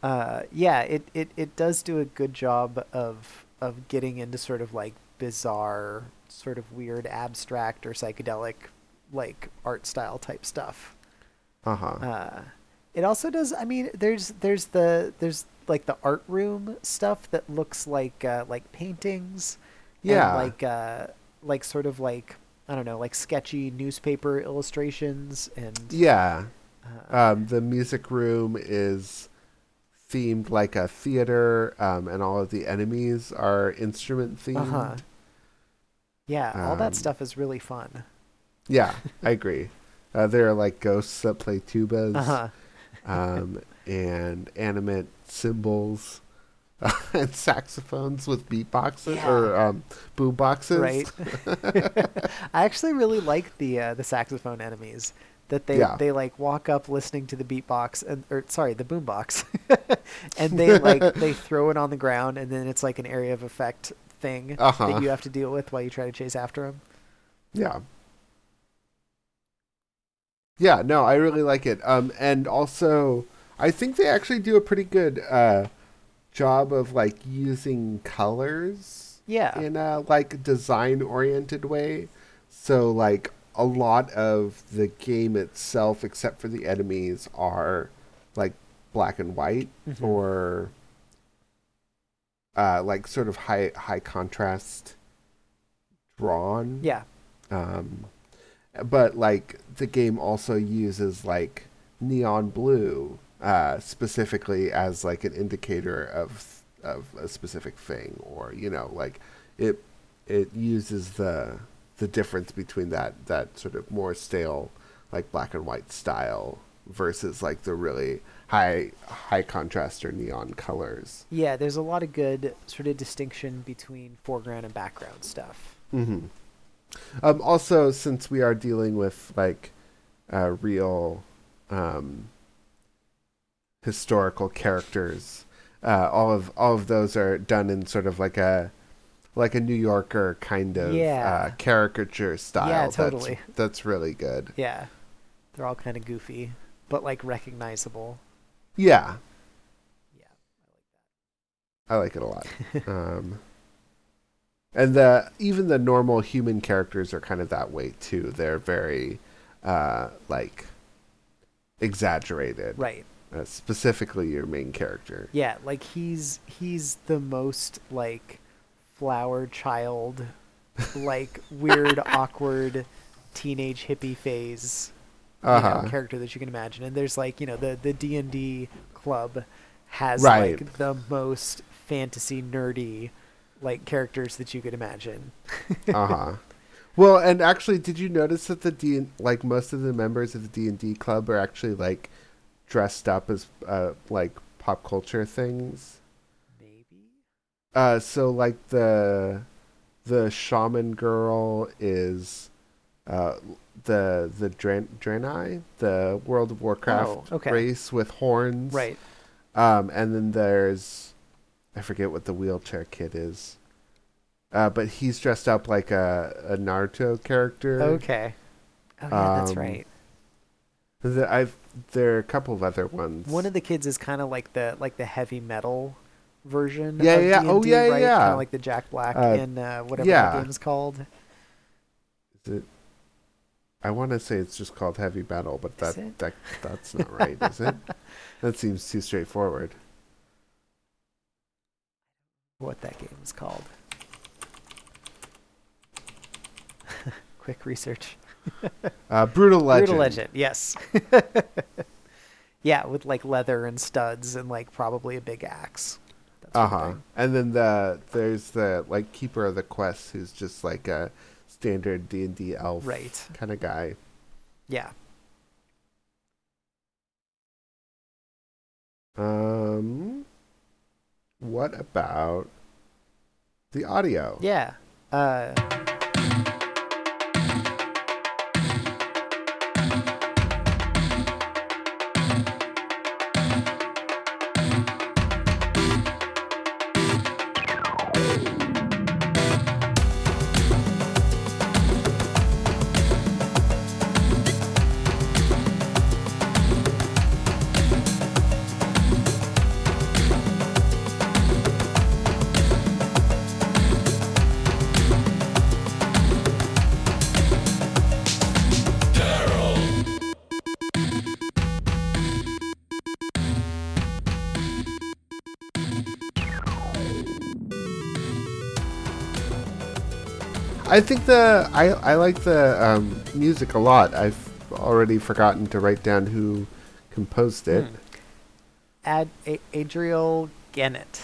uh, yeah, it, it, it does do a good job of of getting into sort of like bizarre, sort of weird, abstract or psychedelic, like art style type stuff. Uh huh. Uh, it also does. I mean, there's there's the there's like the art room stuff that looks like uh, like paintings. and, Yeah. like uh, like sort of like I don't know, like sketchy newspaper illustrations and Yeah. uh, Um, the music room is themed like a theater, um, and all of the enemies are instrument themed. uh-huh. Yeah, all that Um, stuff is really fun. Yeah, *laughs* I agree. Uh, there are like ghosts that play tubas. Uh-huh. um, *laughs* and animate cymbals *laughs* and saxophones with beatboxes or Yeah. um, boom boxes. Right. I actually really like the uh, the saxophone enemies that they Yeah. they like walk up listening to the beatbox and or sorry the boombox, and they like they throw it on the ground and then it's like an area of effect thing Uh-huh. that you have to deal with while you try to chase after them. Yeah. Yeah, no, I really like it. Um, and also, I think they actually do a pretty good uh, job of like using colors Yeah. in a like design oriented way. So like a lot of the game itself, except for the enemies, are like black and white Mhm. or uh, like sort of high high contrast drawn. Yeah. Um, but like the game also uses like neon blue uh, specifically as like an indicator of of a specific thing, or you know, like it it uses the the difference between that that sort of more stale like black and white style versus like the really high high contrast or neon colors. Yeah, there's a lot of good sort of distinction between foreground and background stuff. Mm-hmm. Um, also, since we are dealing with like uh, real um, historical characters, uh, all of all of those are done in sort of like a like a New Yorker kind of Yeah. uh, caricature style. Yeah, That's- totally. That's, really good. Yeah. They're all kind of goofy, but like recognizable. Yeah, Yeah. I like that. I like it a lot. um, and the even the normal human characters are kind of that way too. They're very uh, like exaggerated. Right. Uh, specifically, your main character. Yeah, like he's he's the most like flower child, like weird, *laughs* awkward teenage hippie phase you know, Uh-huh. character that you can imagine. And there's like you know the the D and D club has Right. like the most fantasy nerdy like characters that you could imagine. *laughs* uh huh. Well, and actually, did you notice that the D like most of the members of the D and D club are actually like dressed up as uh, like pop culture things? Maybe. Uh, so like the the shaman girl is uh the the Dran- Draenei, the World of Warcraft Oh, okay. race with horns. Right. Um, and then there's I forget what the wheelchair kid is. Uh, but he's dressed up like a, a Naruto character. Okay. Oh yeah, that's Um, right. The, I've there are a couple of other ones. One of the kids is kind of like the like the heavy metal version. Yeah, of yeah. Oh, D&D, yeah, right? yeah. Kind of like the Jack Black Uh, in uh, whatever yeah. the game's called. Is it, I want to say it's just called heavy metal, but that, that that's not right, is it? *laughs* That seems too straightforward. What that game is called. *laughs* Quick research. Uh, Brutal Legend. Brutal Legend. Yes. *laughs* yeah, with like leather and studs and like probably a big axe. Uh huh. And then the there's the like keeper of the quest, who's just like a standard D and D elf Right. kind of guy. Yeah. Um, what about the audio? Yeah. Uh, I think the I I like the um, music a lot. I've already forgotten to write down who composed it. Hmm. Ad A- Adriel Gennett.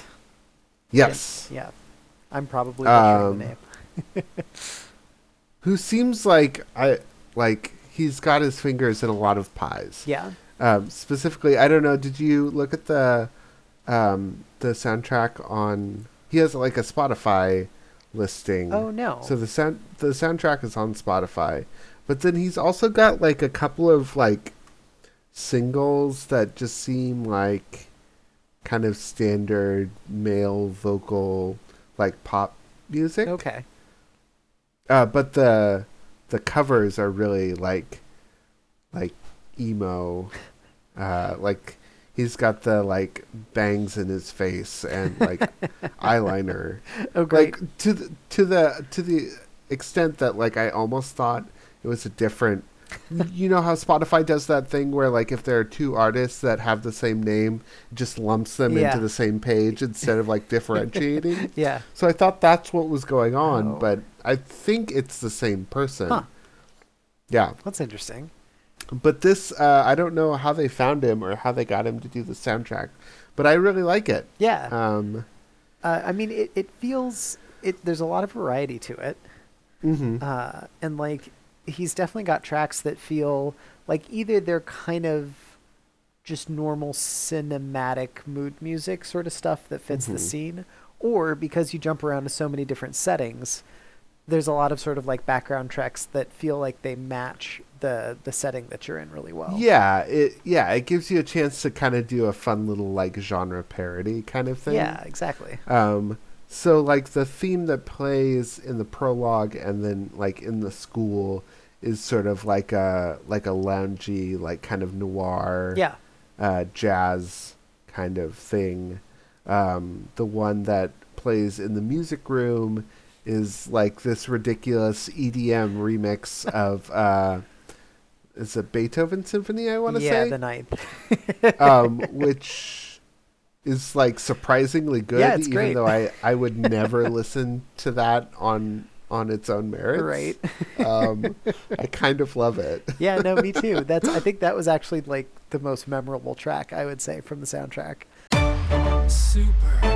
Yes, Yeah. I'm probably Um, the name. *laughs* who seems like I like he's got his fingers in a lot of pies. Yeah. Um, specifically, I don't know. Did you look at the um, the soundtrack on? He has like a Spotify listing. Oh no. So the sound the soundtrack is on Spotify, but then he's also got like a couple of like singles that just seem like kind of standard male vocal like pop music. okay. Uh, but the the covers are really like like emo. Uh, like he's got the like bangs in his face and like *laughs* eyeliner. Oh great. Like to the to the to the extent that like I almost thought it was a different. you know how Spotify does that thing where like if there are two artists that have the same name, just lumps them Yeah. into the same page instead of like differentiating. *laughs* yeah. So I thought that's what was going on, Oh. but I think it's the same person. Huh. Yeah, That's interesting. But this uh, I don't know how they found him or how they got him to do the soundtrack, but I really like it. Yeah. Um, Uh, I mean, it, it feels it. There's a lot of variety to it, mhm. uh, and like he's definitely got tracks that feel like either they're kind of just normal cinematic mood music sort of stuff that fits the Mhm. scene, or because you jump around to so many different settings, there's a lot of sort of like background tracks that feel like they match the the setting that you're in really well. Yeah, it yeah it gives you a chance to kind of do a fun little like genre parody kind of thing. Yeah, exactly. Um, so like the theme that plays in the prologue and then like in the school is sort of like a like a loungy like kind of noir Yeah. uh, jazz kind of thing. Um, the one that plays in the music room is like this ridiculous EDM remix of *laughs* uh, is it Beethoven Symphony? I want to yeah, say, the ninth. *laughs* um, *laughs* which is like surprisingly good. Yeah, it's even great. though I I would never listen to that on on its own merits. Right. Um, I kind of love it. yeah, no, me too. That's I think that was actually like the most memorable track I would say from the soundtrack. Super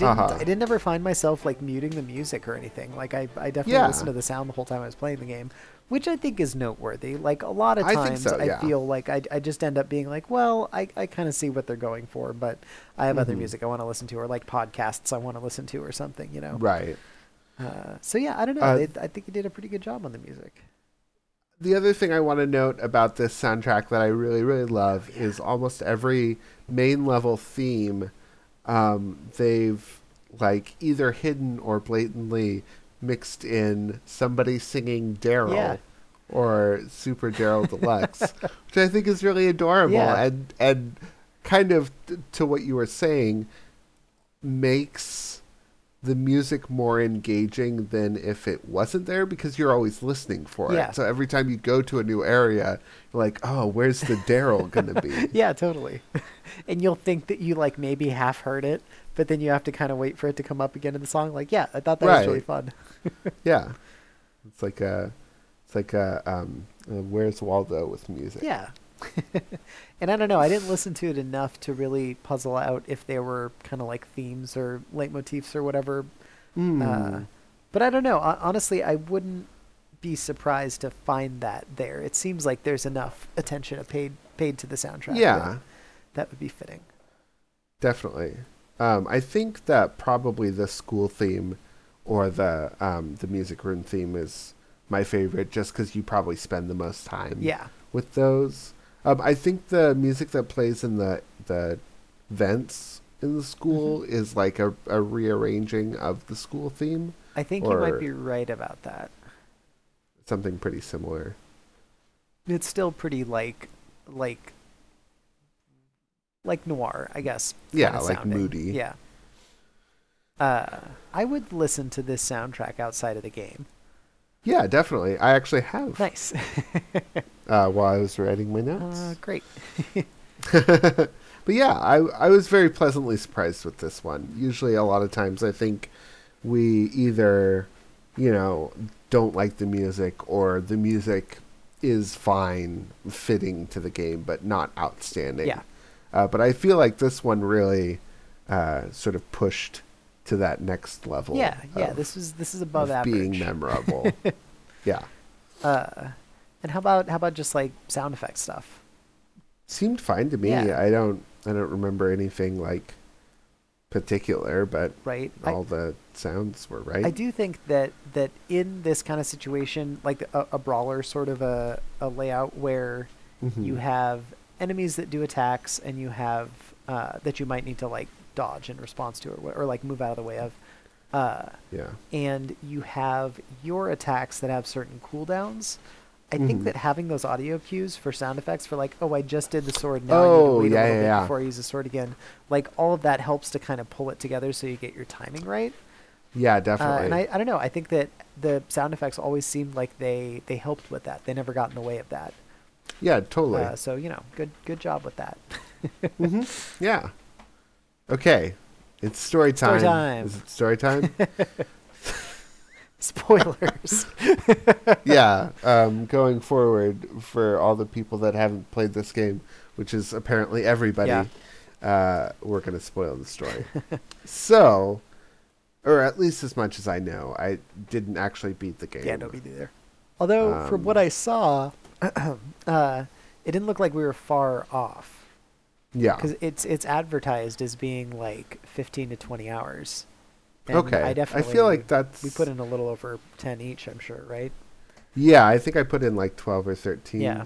didn't Uh-huh. I didn't ever find myself like muting the music or anything. Like I I definitely Yeah. listened to the sound the whole time I was playing the game, which I think is noteworthy. Like a lot of I think times I feel like I I just end up being like, well, I I kind of see what they're going for, but I have other Mhm. music I want to listen to or like podcasts I want to listen to or something, you know. Right. Uh, so yeah, I don't know. Uh, they, I think he did a pretty good job on the music. the other thing I want to note about this soundtrack that I really, really love is almost every main level theme um, they've like either hidden or blatantly mixed in somebody singing Daryl Yeah. or Super Daryl Deluxe, *laughs* which I think is really adorable Yeah. and and kind of t- to what you were saying makes the music more engaging than if it wasn't there because you're always listening for Yeah. it. So every time you go to a new area, you're like, "Oh, where's the Daryl gonna be?" *laughs* Yeah, totally. *laughs* and you'll think that you like maybe half heard it, but then you have to kind of wait for it to come up again in the song. Like, yeah, I thought that was really fun. *laughs* Yeah, it's like a, it's like a, um, a Where's Waldo with music. Yeah. And I don't know, I didn't listen to it enough to really puzzle out if there were kind of like themes or leitmotifs or whatever Mm. uh, But I don't know. Honestly, I wouldn't be surprised to find that there. It seems like there's enough attention paid paid to the soundtrack. Yeah, that, that would be fitting. definitely. Um, I think that probably the school theme or the um, the music room theme is my favorite, just because you probably spend the most time Yeah. with those. Um, I think the music that plays in the the vents in the school Mm-hmm. is like a, a rearranging of the school theme, I think you might be right about that. something pretty similar. It's still pretty like like like noir, I guess. Yeah, like sounding. moody. Yeah. Uh, I would listen to this soundtrack outside of the game. Yeah, definitely. I actually have Nice. uh, while I was writing my notes. uh, great. *laughs* but yeah, I I was very pleasantly surprised with this one. Usually, a lot of times, I think we either, you know, don't like the music or the music is fine, fitting to the game, but not outstanding. Yeah. Uh, but I feel like this one really uh, sort of pushed to that next level. Yeah, yeah. of- This is this is above average. being memorable. *laughs* yeah, Uh, and how about how about just like sound effect stuff? seemed fine to me. Yeah. I don't I don't remember anything like particular, but Right. I- all the sounds were right. I do think that that in this kind of situation, like a, a brawler sort of a, a layout where Mhm. you have enemies that do attacks and you have uh, that you might need to like dodge in response to or, or like move out of the way of. Uh, yeah. and you have your attacks that have certain cooldowns. I think Mhm. that having those audio cues for sound effects for like, oh, I just did the sword, now I Oh, need to wait yeah, a little yeah, bit before I use the sword again. Like all of that helps to kind of pull it together so you get your timing right. Yeah, Uh, definitely. and I, I don't know. I think that the sound effects always seemed like they they helped with that. They never got in the way of that. yeah, totally. Uh, so you know, good good job with that. *laughs* mm-hmm. Yeah. Okay. It's story time. Story time. Is it story time? *laughs* Spoilers. *laughs* yeah. Um, going forward, for all the people that haven't played this game, which is apparently everybody, Yeah. uh, we're going to spoil the story. *laughs* so, or at least as much as I know, I didn't actually beat the game. yeah, no, me neither. Although from what Um, I saw, *clears throat* uh, it didn't look like we were far off. Yeah. because it's it's advertised as being like 15 to 20 hours And Okay. i definitely I feel like that's. we put in a little over 10 each i'm sure right Yeah, I think I put in like 12 or 13. Yeah.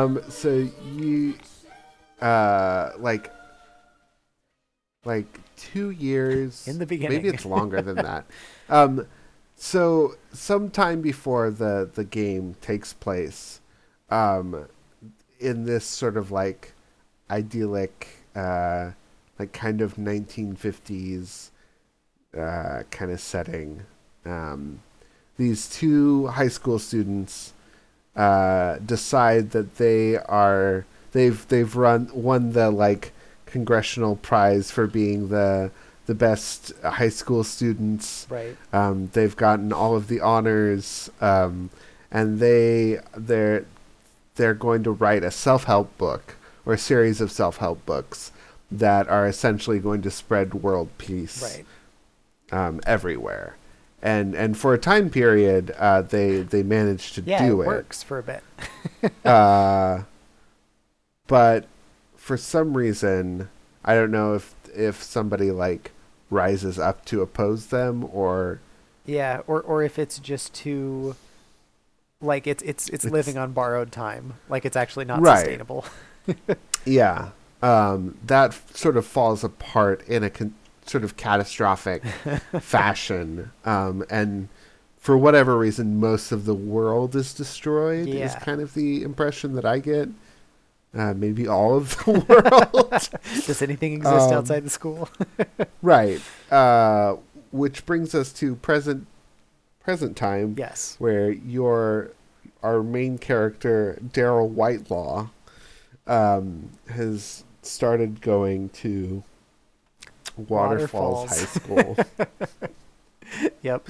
Um, so you, uh, like, like two years In the beginning. Maybe it's longer than that. *laughs* Um, so sometime before the the game takes place, um, in this sort of like idyllic, uh, like kind of 1950s, uh, kind of setting, um, these two high school students uh, decide that they are they've they've run won the like congressional prize for being the the best high school students. right Um, they've gotten all of the honors, um, and they they're they're going to write a self help book or a series of self help books that are essentially going to spread world peace right um, everywhere. And and for a time period, uh, they they managed to yeah do it it. works for a bit *laughs* Uh, but for some reason, I don't know if if somebody like rises up to oppose them or yeah or or if it's just too like it's it's it's, It's- living on borrowed time. Like it's actually not Right. sustainable. *laughs* Yeah, um, that f- sort of falls apart in a con- sort of catastrophic *laughs* fashion, um, and for whatever reason, most of the world is destroyed. Is kind of the impression that I get. Uh, maybe all of the *laughs* world. *laughs* Does anything exist Um, outside the school? right. Uh, which brings us to present present time, yes. where your our main character Daryl Whitelaw um, has started going to Waterfalls, Waterfalls. High School. *laughs* Yep.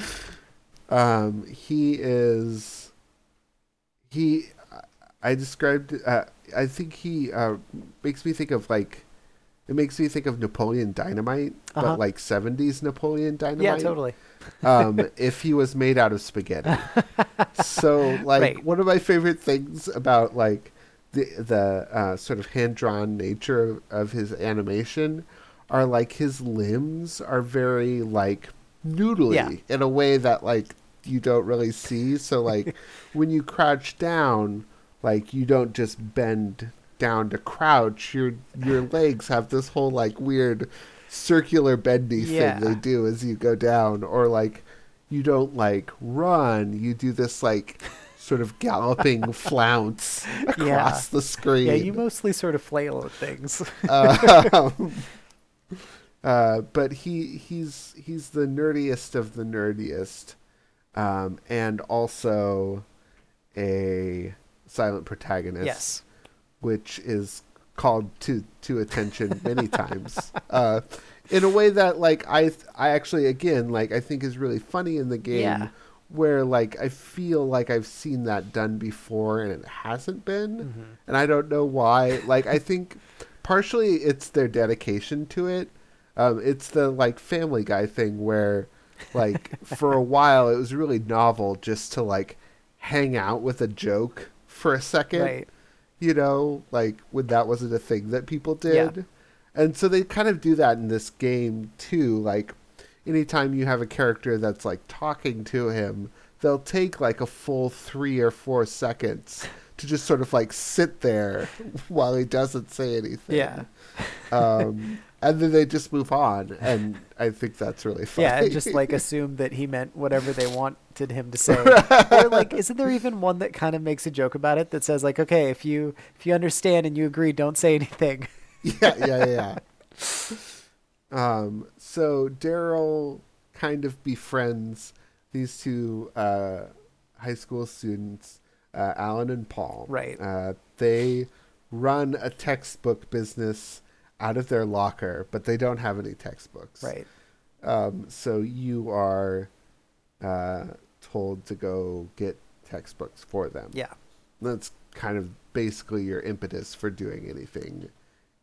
um, he is he. I described. Uh, I think he uh, makes me think of like. It makes me think of Napoleon Dynamite, Uh-huh. but like '70s Napoleon Dynamite. Yeah, totally. *laughs* um, if he was made out of spaghetti. so, *laughs* like, Right. one of my favorite things about like the the uh, sort of hand drawn nature of, of his animation are like his limbs are very like noodly Yeah. in a way that like you don't really see. So, like, *laughs* when you crouch down, like you don't just bend down to crouch. Your your legs have this whole like weird circular bendy Yeah. thing they do as you go down, or like you don't like run. You do this like sort of galloping *laughs* flounce across the screen. Yeah, you mostly sort of flail at things. *laughs* Um, uh, but he he's he's the nerdiest of the nerdiest, um, and also a silent protagonist yes. which is called to to attention many times *laughs* uh, in a way that like I I actually again like I think is really funny in the game Yeah. where like I feel like I've seen that done before and it hasn't been Mm-hmm. and I don't know why like I think partially it's their dedication to it um, it's the like Family Guy thing where like *laughs* for a while it was really novel just to like hang out with a joke for a second Right. you know, like when that wasn't a thing that people Yeah. did. And so they kind of do that in this game too. Like anytime you have a character that's like talking to him, they'll take like a full three or four seconds to just sort of like sit there *laughs* while he doesn't say anything. Yeah. Um, and then they just move on. And I think that's really funny. Yeah, and just like assume that he meant whatever they wanted him to say. *laughs* or like, isn't there even one that kind of makes a joke about it that says like, okay, if you if you understand and you agree, don't say anything. *laughs* yeah, yeah, yeah. Um, so Daryl kind of befriends these two uh, high school students, uh, Alan and Paul. Right. Uh, they run a textbook business out of their locker, but they don't have any textbooks. Right. Um, so you are uh, told to go get textbooks for them. Yeah. That's kind of basically your impetus for doing anything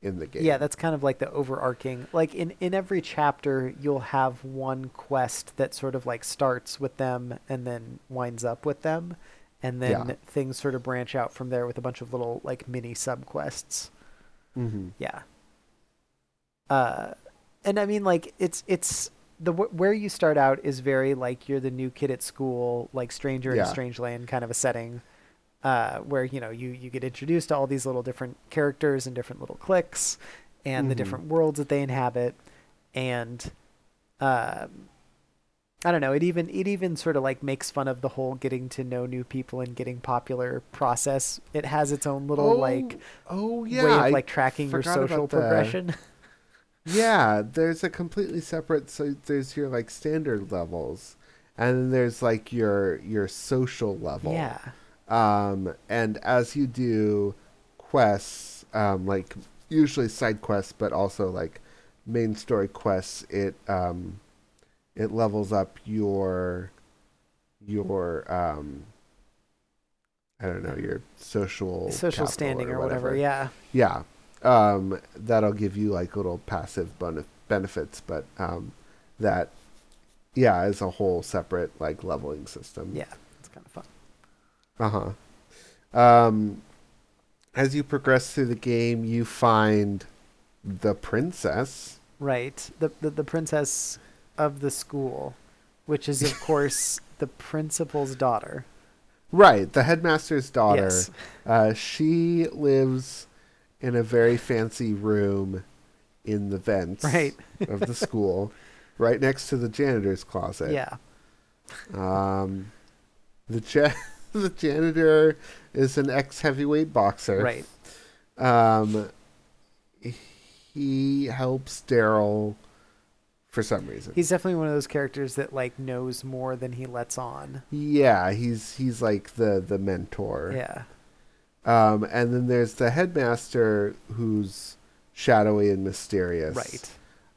in the game. Yeah, that's kind of like the overarching like in in every chapter you'll have one quest that sort of like starts with them and then winds up with them and then Yeah. things sort of branch out from there with a bunch of little like mini sub quests. hmm Yeah. Uh, and I mean, like it's it's the wh- where you start out is very like you're the new kid at school, like stranger in a strange land kind of a setting, uh, where you know you you get introduced to all these little different characters and different little cliques, and the Mhm. different worlds that they inhabit, and um, I don't know. It even it even sort of like makes fun of the whole getting to know new people and getting popular process. It has its own little like oh yeah, way of like tracking your social progression. *laughs* yeah. There's a completely separate. So there's your like standard levels, and then there's like your your social level. yeah. Um, and as you do quests, um, like usually side quests, but also like main story quests, it um, it levels up your your um, I don't know your social social standing or whatever. Yeah. Yeah, um, that'll give you like little passive bonus benefits, but um, that yeah is a whole separate like leveling system. Yeah. It's kind of fun. Uh huh. Um, as you progress through the game, you find the princess. Right. The, the the princess of the school, which is of *laughs* course the principal's daughter. Right, the headmaster's daughter. Yes. Uh, she lives in a very fancy room in the vents Right. of the school, *laughs* right next to the janitor's closet. Yeah. Um, the ja- *laughs* the janitor is an ex heavyweight boxer. Right. Um, he helps Daryl for some reason. He's definitely one of those characters that like knows more than he lets on. yeah, he's he's like the the mentor. Yeah. Um, and then there's the headmaster who's shadowy and mysterious. Right.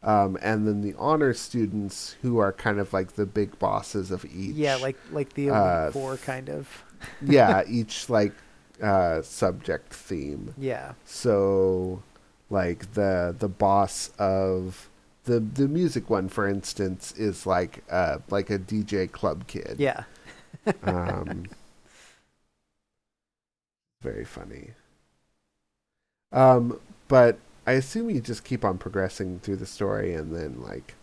Um, and then the honor students who are kind of like the big bosses of each. Yeah, like like the Elite uh, Four kind of. *laughs* yeah, *laughs* each like uh, subject theme. Yeah. So, like the the boss of the the music one, for instance, is like uh like a DJ club kid. Yeah. Um, *laughs* very funny. Um, but I assume you just keep on progressing through the story, and then like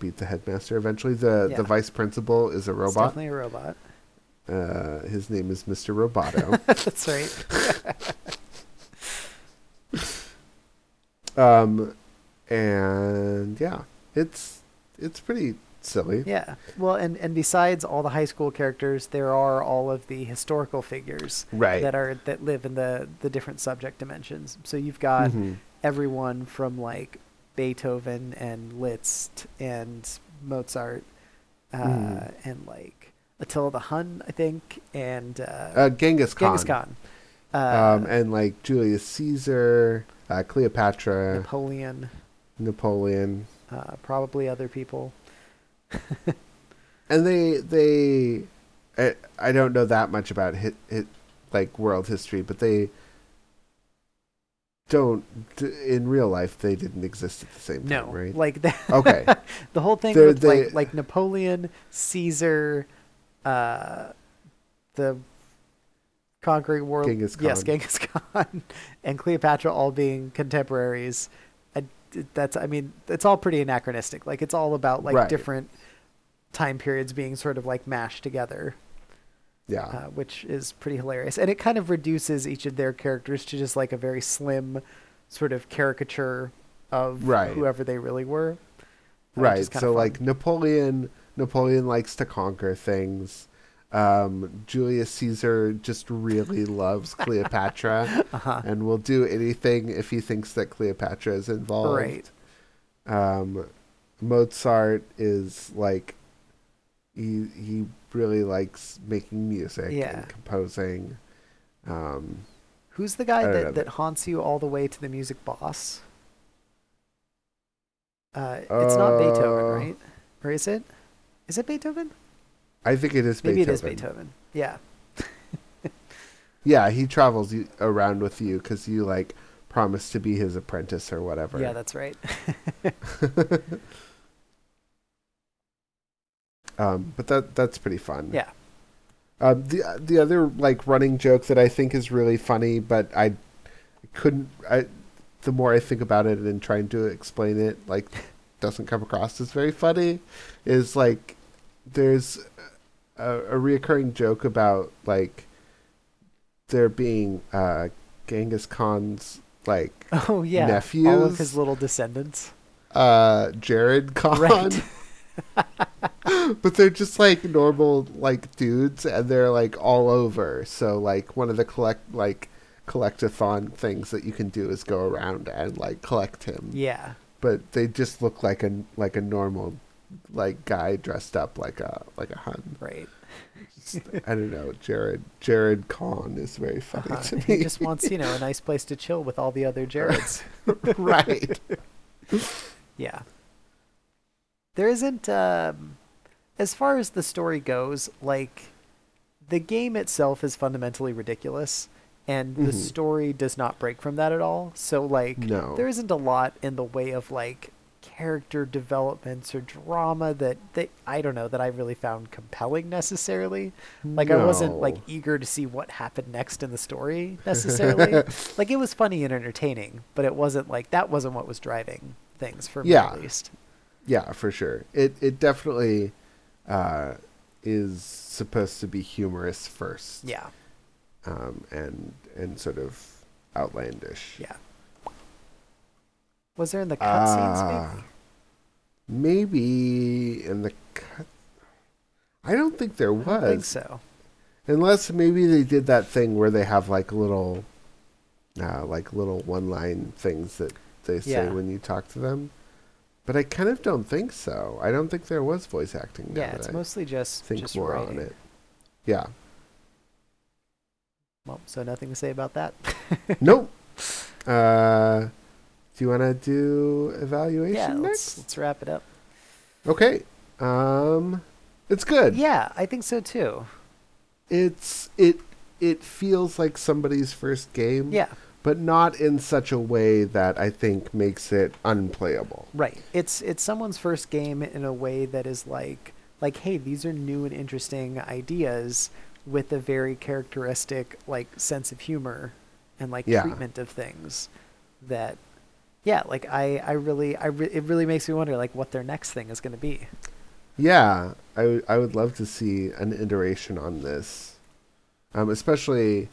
beat the headmaster eventually. The Yeah. the vice principal is a It's robot. definitely a robot. Uh, his name is Mr. *laughs* Roboto. That's right. *laughs* um, and yeah, it's it's pretty silly. Yeah. Well, and and besides all the high school characters, there are all of the historical figures Right. that are that live in the the different subject dimensions. So you've got Mhm. everyone from like Beethoven and Liszt and Mozart, uh, Mhm. and like Attila the Hun, I think, and uh, Uh, Genghis Khan. Genghis Khan, uh, um, and like Julius Caesar, uh, Cleopatra, Napoleon, Napoleon, uh, probably other people. *laughs* and they they I, I don't know that much about hit, hit like world history, but they don't in real life they didn't exist at the same No, time, right? like that. *laughs* Okay. the whole thing with they- like like Napoleon, Caesar, uh, the conquering world, Genghis yes, Genghis *laughs* Khan, and Cleopatra all being contemporaries. That's I mean it's all pretty anachronistic. Like it's all about like Right. different time periods being sort of like mashed together, yeah. uh, which is pretty hilarious. And it kind of reduces each of their characters to just like a very slim sort of caricature of Right. whoever they really were. uh, right. So like Napoleon Napoleon likes to conquer things. Um, Julius Caesar just really *laughs* loves Cleopatra Uh-huh. and will do anything if he thinks that Cleopatra is involved. Right. Um, Mozart is like he he really likes making music Yeah. and composing. Um, Who's the guy know that, that haunts you all the way to the music boss? Uh, it's not Beethoven, Uh, right? Or is it? Is it Beethoven? I think it is Maybe Beethoven. it is Beethoven. Yeah. *laughs* Yeah, he travels you, around with you because you like promise to be his apprentice or whatever. Yeah, that's right. *laughs* um, but that that's pretty fun. yeah. Um, the the other like running joke that I think is really funny, but I couldn't. I the more I think about it and trying to explain it, like doesn't come across as very funny. Is like there's a, a reoccurring joke about like there being uh, Genghis Khan's like *laughs* Oh yeah. All of Nephews? his little descendants. uh, Jared Khan. Right. *laughs* *laughs* but they're just like normal like dudes and they're like all over so like one of the collect like collectathon things that you can do is go around and like collect him Yeah. but they just look like a like a normal like guy dressed up like a like a hun Right. Just- i don't know jared jared Khan is very funny Uh-huh. to He me just wants, you know, a nice place to chill with all the other Jareds. *laughs* right Yeah. There isn't, um, as far as the story goes, like, the game itself is fundamentally ridiculous, and the Mhm. story does not break from that at all. So, like, No. there isn't a lot in the way of, like, character developments or drama that, that I don't know that I really found compelling necessarily. Like I wasn't like eager to see what happened next in the story necessarily. *laughs* like it was funny and entertaining, but it wasn't like that wasn't what was driving things for me at least. Yeah, for sure. It it definitely uh is supposed to be humorous first. Yeah. Um, and and sort of outlandish. Yeah. Was there in the cutscenes? Ah, maybe? maybe in the cut. I don't think there I was. don't think so. Unless maybe they did that thing where they have like little, uh, like little one-line things that they say Yeah. when you talk to them. But I kind of don't think so. I don't think there was voice acting. Yeah, it's I mostly just think just more writing. on it. Yeah. Well, so nothing to say about that. *laughs* nope. Uh, do you want to do evaluation yeah, next? let's let's wrap it up. Okay. Um, it's good. Yeah, I think so too. It's it it feels like somebody's first game. Yeah, But not in such a way that I think makes it unplayable. right. It's it's someone's first game in a way that is like like hey, these are new and interesting ideas with a very characteristic like sense of humor and like Yeah. treatment of things that yeah, like I I really I re- it really makes me wonder like what their next thing is going to be. Yeah, I would- I would love to see an iteration on this, um, especially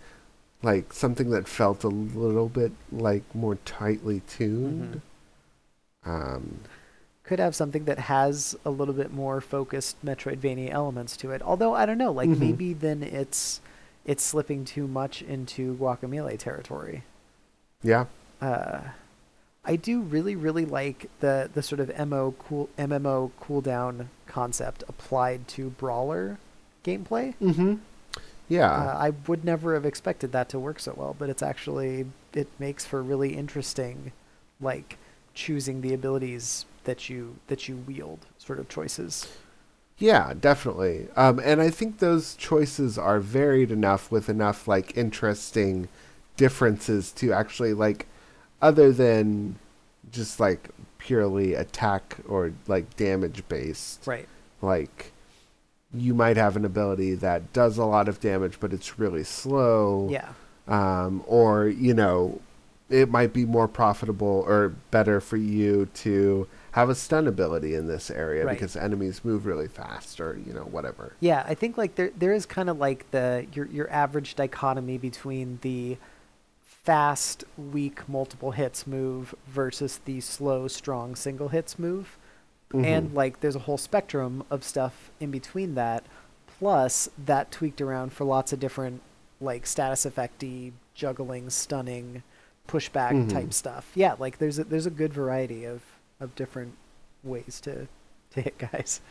like something that felt a little bit like more tightly tuned. Um, could have something that has a little bit more focused Metroidvania elements to it. Although I don't know, like Mhm. maybe then it's it's slipping too much into Guacamelee territory. yeah, Uh, I do really really like the the sort of MO cool MMO cooldown concept applied to brawler gameplay. mm-hmm. yeah, Uh, I would never have expected that to work so well, but it's actually it makes for really interesting, like choosing the abilities that you that you wield sort of choices. yeah, definitely. Um, and I think those choices are varied enough with enough like interesting differences to actually like, other than just like purely attack or like damage based. Right. like you might have an ability that does a lot of damage but it's really slow Yeah. um, or you know it might be more profitable or better for you to have a stun ability in this area Right. because enemies move really fast or you know whatever Yeah, I think like there there is kind of like the your your average dichotomy between the fast, weak multiple hits move versus the slow, strong single hits move. And Mhm. like there's a whole spectrum of stuff in between that plus that tweaked around for lots of different like status effecty, juggling, stunning, pushback Mhm. type stuff. Yeah, like there's a there's a good variety of of different ways to to hit *laughs* guys.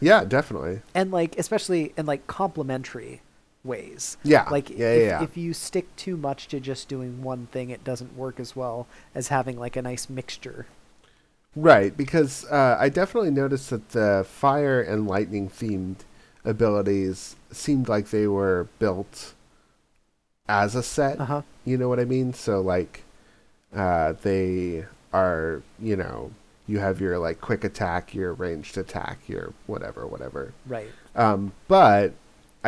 yeah definitely and like especially in like complementary ways yeah like yeah if, yeah if you stick too much to just doing one thing it doesn't work as well as having like a nice mixture Right, because uh, I definitely noticed that the fire and lightning themed abilities seemed like they were built as a set. uh-huh You know what I mean? So like, uh, they are you know you have your like quick attack, your ranged attack, your whatever, whatever. right Um, but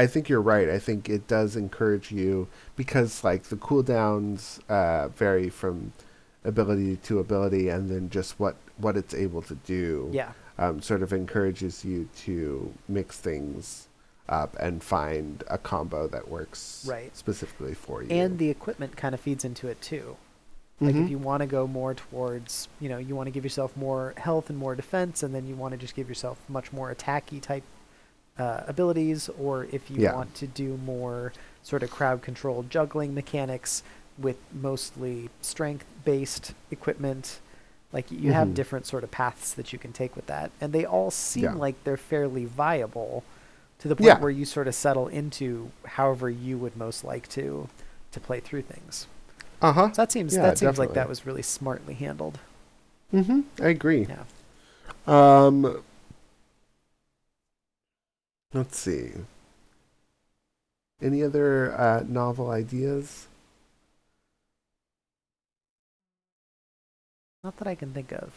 I think you're right. I think it does encourage you because like the cooldowns uh, vary from ability to ability, and then just what what it's able to do. yeah Um, sort of encourages you to mix things up and find a combo that works Right. specifically for you. and the equipment kind of feeds into it too like Mhm. if you want to go more towards you know you want to give yourself more health and more defense and then you want to just give yourself much more attacky type uh, abilities or if you Yeah. want to do more sort of crowd controlled juggling mechanics with mostly strength based equipment like you have Mhm. different sort of paths that you can take with that and they all seem Yeah. like they're fairly viable to the point Yeah. where you sort of settle into however you would most like to to play through things uh huh. so that seems Yeah, that seems like that was really smartly handled. Mm-hmm. I agree. Yeah. Um, let's see. Any other uh, novel ideas? Not that I can think of.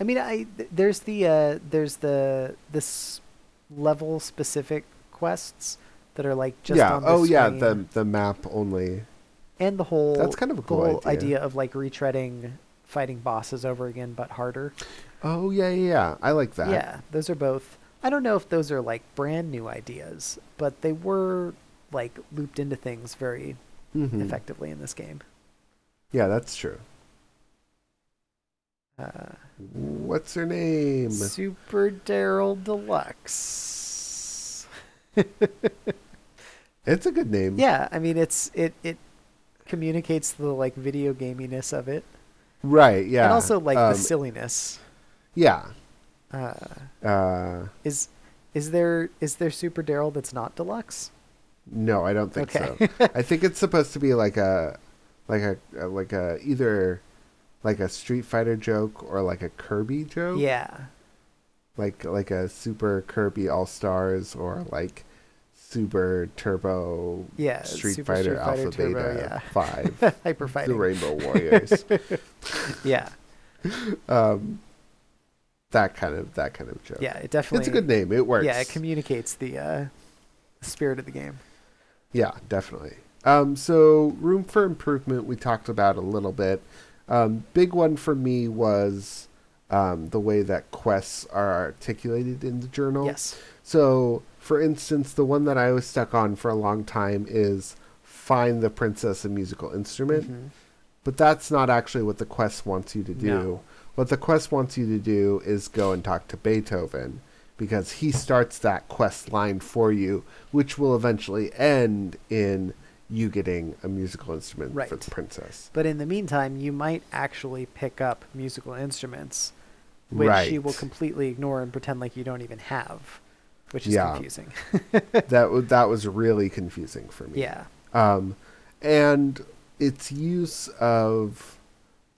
I mean, I th- there's the uh, there's the this level specific quests that are like just yeah. on the oh, yeah. The the map only. and the whole That's kind of a cool idea. idea of like retreading fighting bosses over again but harder. Oh yeah, yeah, yeah. I like that. Yeah, those are both I don't know if those are like brand new ideas, but they were like looped into things very Mhm. effectively in this game. Yeah, that's true. Uh, What's her name? Super Daryl Deluxe. *laughs* It's a good name. Yeah, I mean it's it it communicates the like video gaminess of it, Right. Yeah. and also like um, the silliness. Yeah. Uh, Uh, is is there is there Super Daryl that's not deluxe? no, I don't think Okay. so. *laughs* I think it's supposed to be like a, like a, like a either, like a Street Fighter joke or like a Kirby joke. Yeah, Like like a Super Kirby All Stars or like Super Turbo yeah. Street Super Fighter Street Fighter Alpha Turbo, Beta yeah. Five. *laughs* Hyper Fighter the. Rainbow Warriors. *laughs* Yeah, um, that kind of that kind of joke. yeah. It definitely. It's a good name. It works. Yeah, it communicates the uh, spirit of the game. Yeah, definitely. Um, so room for improvement we talked about a little bit. Um, big one for me was um, the way that quests are articulated in the journal. Yes. So, for instance, the one that I was stuck on for a long time is find the princess a musical instrument. Mhm. But that's not actually what the quest wants you to do. No. What the quest wants you to do is go and talk to Beethoven because he starts that quest line for you, which will eventually end in you getting a musical instrument for the princess. But in the meantime, you might actually pick up musical instruments, which right. she will completely ignore and pretend like you don't even have, which is Yeah. confusing. *laughs* that w- that was really confusing for me. yeah. Um, and its use of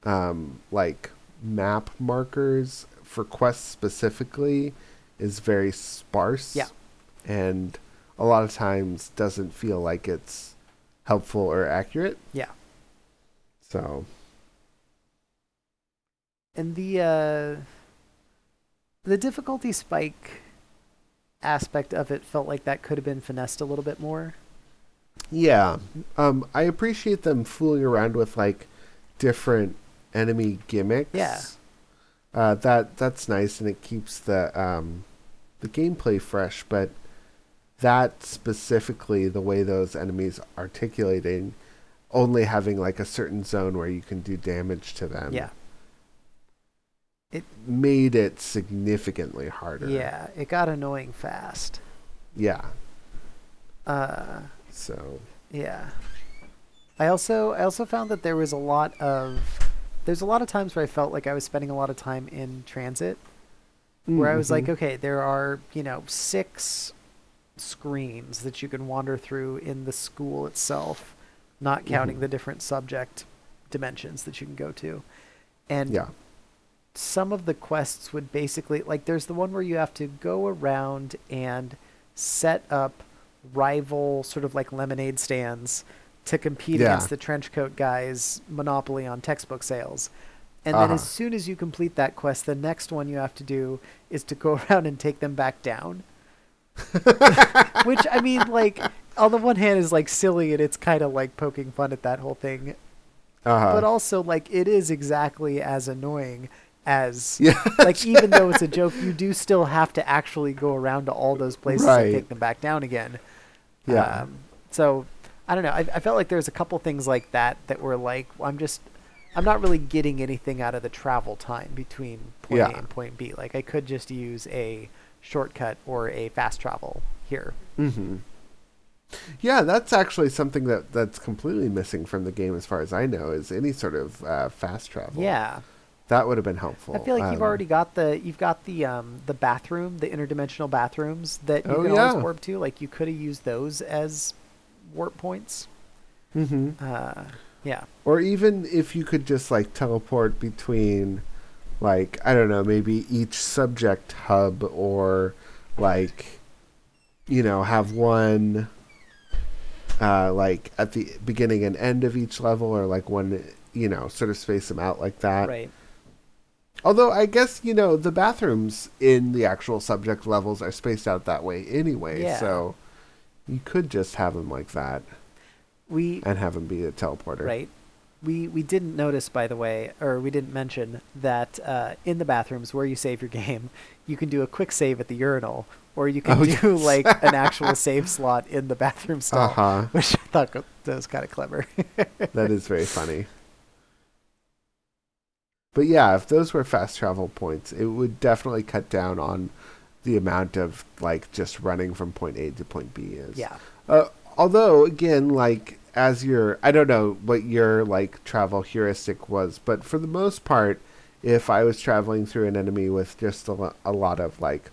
um, like map markers for quests specifically is very sparse. Yeah. And a lot of times doesn't feel like it's helpful or accurate. Yeah. So And the uh the difficulty spike aspect of it felt like that could have been finessed a little bit more. yeah, um, I appreciate them fooling around with like different enemy gimmicks. Yeah. uh, that that's nice and it keeps the um, the gameplay fresh. But that specifically, the way those enemies articulating, only having like a certain zone where you can do damage to them, Yeah. It made it significantly harder. Yeah, it got annoying fast. yeah. Uh So Yeah. I also I also found that there was a lot of there's a lot of times where I felt like I was spending a lot of time in transit where I was like, Mhm. okay, there are, you know, six screens that you can wander through in the school itself, not counting Mhm. the different subject dimensions that you can go to. And yeah, some of the quests would basically like there's the one where you have to go around and set up rival sort of like lemonade stands to compete Yeah. against the trench coat guys monopoly on textbook sales and then as Uh-huh. soon as you complete that quest the next one you have to do is to go *laughs* around and take them back down *laughs* which i mean like on the one hand is like silly and it's kind of like poking fun at that whole thing uh-huh. but also like it is exactly as annoying as *laughs* yeah, like even though it's a joke you do still have to actually go around to all those places Right. and take them back down again yeah, um, so i don't know I, I felt like there's a couple things like that that were like i'm just i'm not really getting anything out of the travel time between point Yeah. a and point b like i could just use a shortcut or a fast travel here Mm-hmm. Yeah, that's actually something that that's completely missing from the game, as far as I know, is any sort of uh, fast travel. yeah that would have been helpful. I feel like you've Um, already got the you've got the um the bathroom, the interdimensional bathrooms that you Oh, can yeah. always warp to. Like you could have used those as warp points. mhm. Uh, yeah, Or even if you could just like teleport between, like I don't know, maybe each subject hub, or like, you know, have one. Uh, like at the beginning and end of each level, or like one, you know, sort of space them out like that. right. Although I guess you know the bathrooms in the actual subject levels are spaced out that way anyway, Yeah. so you could just have them like that We and have them be a teleporter. right. we we didn't notice, by the way, or we didn't mention that uh, in the bathrooms where you save your *laughs* game, you can do a quick save at the urinal, or you can Oh, do yes. like an actual *laughs* save slot in the bathroom stall, Uh-huh. *laughs* which I thought go- that was kind of clever. that is very funny. But yeah, if those were fast travel points, it would definitely cut down on the amount of like just running from point A to point B is. yeah, Uh, although again, like as your, I don't know what your like travel heuristic was, but for the most part, if I was traveling through an enemy with just a, lo- a lot of like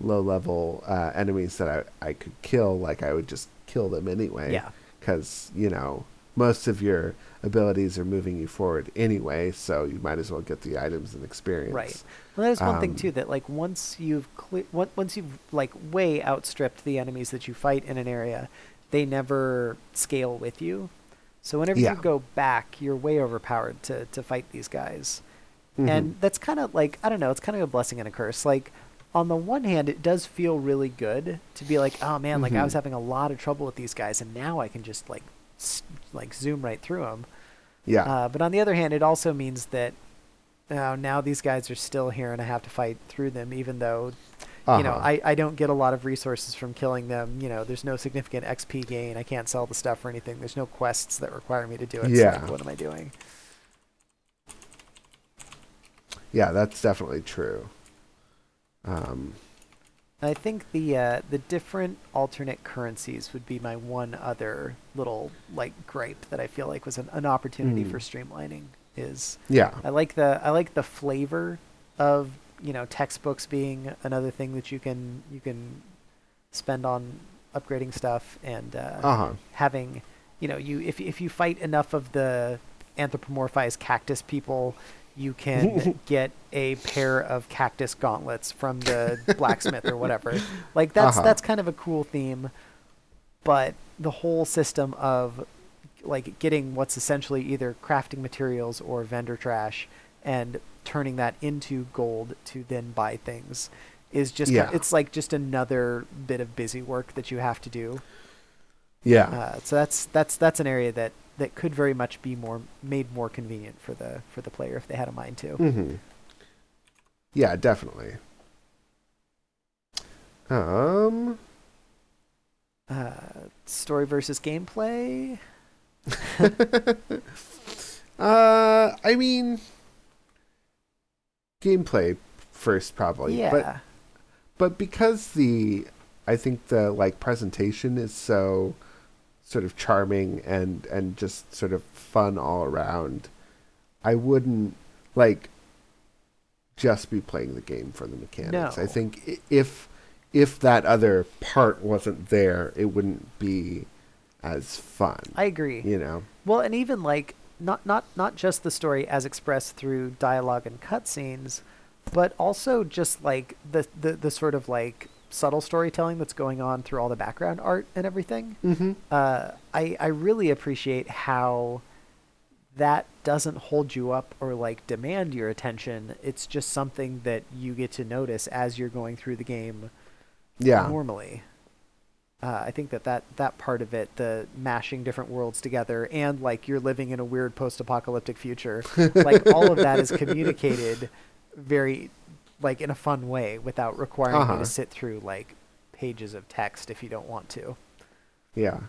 low level uh, enemies that I, I could kill, like I would just kill them anyway. yeah, Because you know most of your abilities are moving you forward anyway, so you might as well get the items and experience. right. Well, that is one thing Um, too that like once you've cle- once you've like way outstripped the enemies that you fight in an area, they never scale with you. So whenever Yeah. you go back, you're way overpowered to to fight these guys. Mhm. and that's kind of like i don't know it's kind of a blessing and a curse like on the one hand it does feel really good to be like oh man like i was having a lot of trouble with these guys and now i can just like like zoom right through them yeah. uh, but on the other hand it also means that uh, now these guys are still here and i have to fight through them even though you know Uh-huh. I, I don't get a lot of resources from killing them you know there's no significant xp gain i can't sell the stuff or anything there's no quests that require me to do it so Yeah. like, what am i doing yeah, that's definitely true. Um, I think the uh, the different alternate currencies would be my one other little like gripe that I feel like was an, an opportunity Mm. for streamlining. Is yeah. I like the I like the flavor of you know textbooks being another thing that you can you can spend on upgrading stuff and uh, Uh huh. having you know you if if you fight enough of the anthropomorphized cactus people you can *laughs* get a pair of cactus gauntlets from the blacksmith or whatever *laughs* like that's Uh-huh. that's kind of a cool theme but the whole system of like getting what's essentially either crafting materials or vendor trash and turning that into gold to then buy things is just Yeah. it's like just another bit of busy work that you have to do Yeah. uh, so that's that's that's an area that that could very much be more made more convenient for the for the player if they had a mind to. hmm Yeah, definitely. Um. Uh, story versus gameplay. *laughs* Uh, I mean, gameplay first probably. yeah, But but because the I think the like presentation is so sort of charming and and just sort of fun all around, I wouldn't like just be playing the game for the mechanics. No. I think if if that other part wasn't there, it wouldn't be as fun. I agree. you know. Well, and even like not not not just the story as expressed through dialogue and cutscenes, but also just like the, the the sort of like subtle storytelling that's going on through all the background art and everything. Mm-hmm. uh, I I really appreciate how that doesn't hold you up or like demand your attention. It's just something that you get to notice as you're going through the game Yeah. normally. Uh, I think that, that that part of it, the mashing different worlds together, and like you're living in a weird post-apocalyptic future, like all of that is *laughs* communicated very, like in a fun way, without requiring you Uh-huh. to sit through like pages of text if you don't want to. Yeah.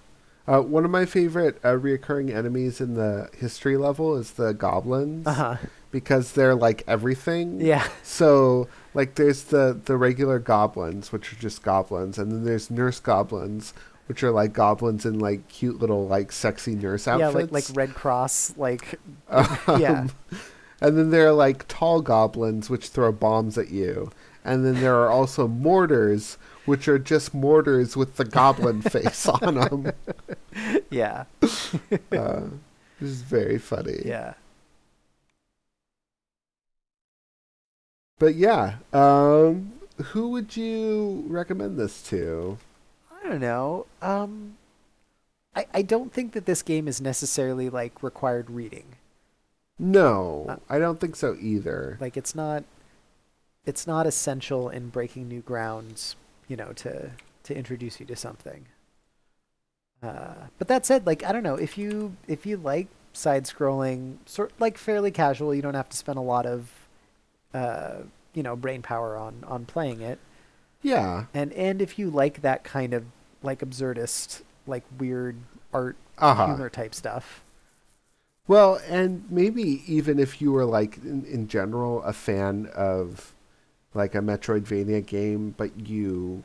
Uh, one of my favorite uh, reoccurring enemies in the history level is the goblins Uh huh. because they're like everything. Yeah. So like there's the the regular goblins which are just goblins and then there's nurse goblins which are like goblins in like cute little like sexy nurse Yeah, outfits. like like Red Cross, like *laughs* Um, yeah. And then there are like tall goblins which throw bombs at you. And then there are also mortars which are just mortars with the goblin *laughs* face on them. yeah, *laughs* Uh, this is very funny. yeah. But yeah, um, who would you recommend this to? I don't know. Um, I I don't think that this game is necessarily like required reading. No, Uh, I don't think so either. Like it's not, it's not essential in breaking new grounds. You know, to to introduce you to something. Uh, but that said, like I don't know if you if you like side-scrolling, sort like fairly casual. You don't have to spend a lot of, uh, you know, brain power on on playing it. Yeah. And and if you like that kind of like absurdist, like weird art Uh-huh. humor type stuff, Well, and maybe even if you were like in, in general a fan of like a Metroidvania game, but you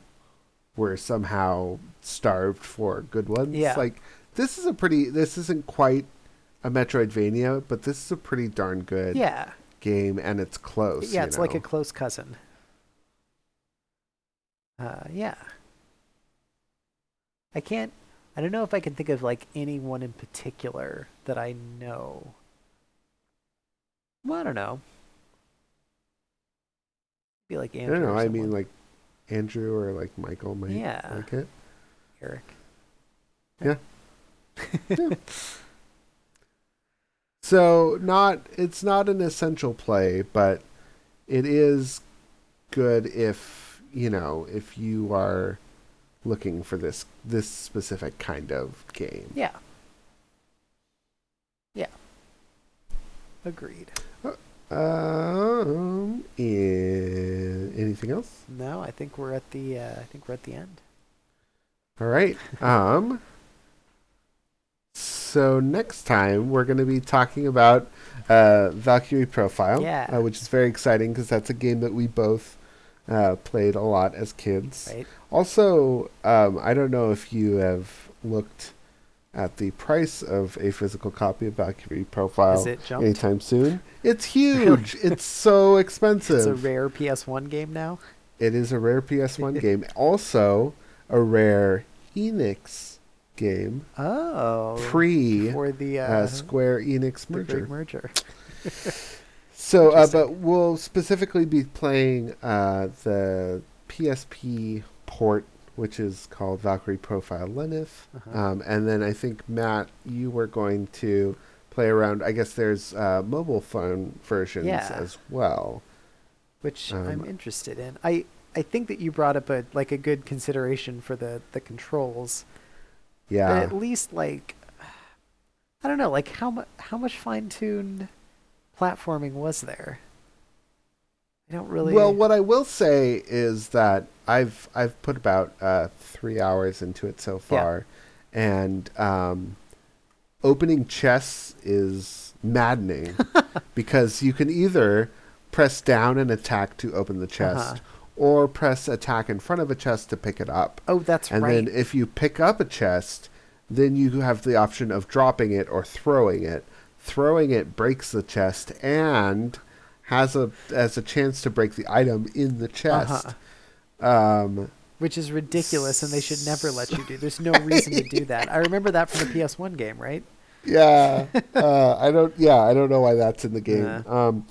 were somehow starved for good ones. Yeah. Like this is a pretty this isn't quite a Metroidvania, but this is a pretty darn good yeah, game and it's close. yeah, it's like a close cousin. Uh, yeah. I can't. I don't know if I can think of like anyone in particular that I know. Well, I don't know. Be like Andrew. I don't know. I mean like Andrew or like Michael might Yeah. like it. Eric. *laughs* Yeah. So not it's not an essential play, but it is good if you know if you are looking for this this specific kind of game. Yeah. Yeah. Agreed. Um, and anything else? No, I think we're at the. Uh, I think we're at the end. All right. Um. So next time we're going to be talking about uh, Valkyrie Profile, Yeah. uh, which is very exciting because that's a game that we both uh, played a lot as kids. Right. Also, um, I don't know if you have looked at the price of a physical copy of Valkyrie Profile Is it jumped? anytime soon. It's *laughs* huge. it's so expensive. It's a rare PS1 game now. It is a rare PS1 *laughs* game. Also, a rare Enix game. Oh. Pre for the uh, uh, Square Enix merger. merger. *laughs* So, uh, but we'll specifically be playing uh, the PSP port, which is called Valkyrie Profile Lenneth. Uh-huh. Um, and then I think, Matt, you were going to play around. I guess there's uh, mobile phone versions Yeah. as well. which Um, I'm interested in. I I think that you brought up a like a good consideration for the the controls. But Yeah. at least like I don't know, like how much how much fine tuned platforming was there? I don't really. Well, what I will say is that I've I've put about uh, three hours into it so far, and um, opening chests is maddening *laughs* because you can either press down and attack to open the chest, Uh-huh. or press attack in front of a chest to pick it up. oh, that's and right. And then if you pick up a chest, then you have the option of dropping it or throwing it. Throwing it breaks the chest and has a has a chance to break the item in the chest. Um, Which is ridiculous, and they should never let you do. *laughs* There's no reason to do that. I remember that from the PS1 game, right? yeah, uh, I don't. Yeah, I don't know why that's in the game. Um,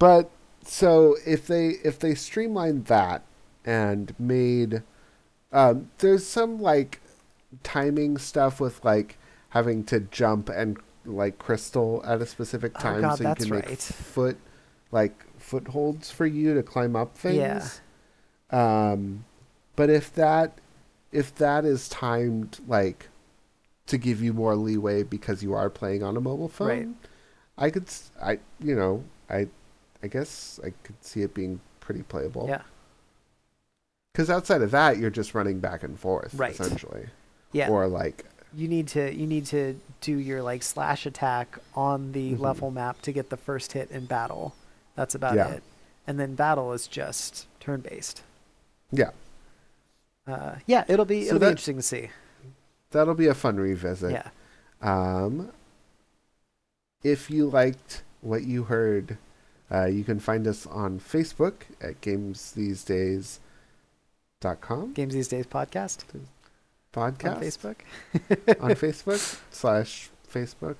but so if they if they streamlined that and made, um, there's some like timing stuff with like having to jump and like crystal at a specific Oh, time God, so you can make right. foot like footholds for you to climb up things. Yeah. Um, but if that if that is timed like to give you more leeway because you are playing on a mobile phone, Right. I could s- I you know I I guess I could see it being pretty playable. Yeah. Because outside of that, you're just running back and forth Right. essentially, Yeah. or like you need to you need to do your like slash attack on the Mhm. level map to get the first hit in battle. That's about Yeah. it. And then battle is just turn based. yeah, Uh, yeah, it'll be So it'll that- be interesting to see. that'll be a fun revisit. Yeah. Um, if you liked what you heard, uh, you can find us on Facebook at gamesthesedays.com Games These Days podcast podcast on Facebook. *laughs* on Facebook *laughs* slash Facebook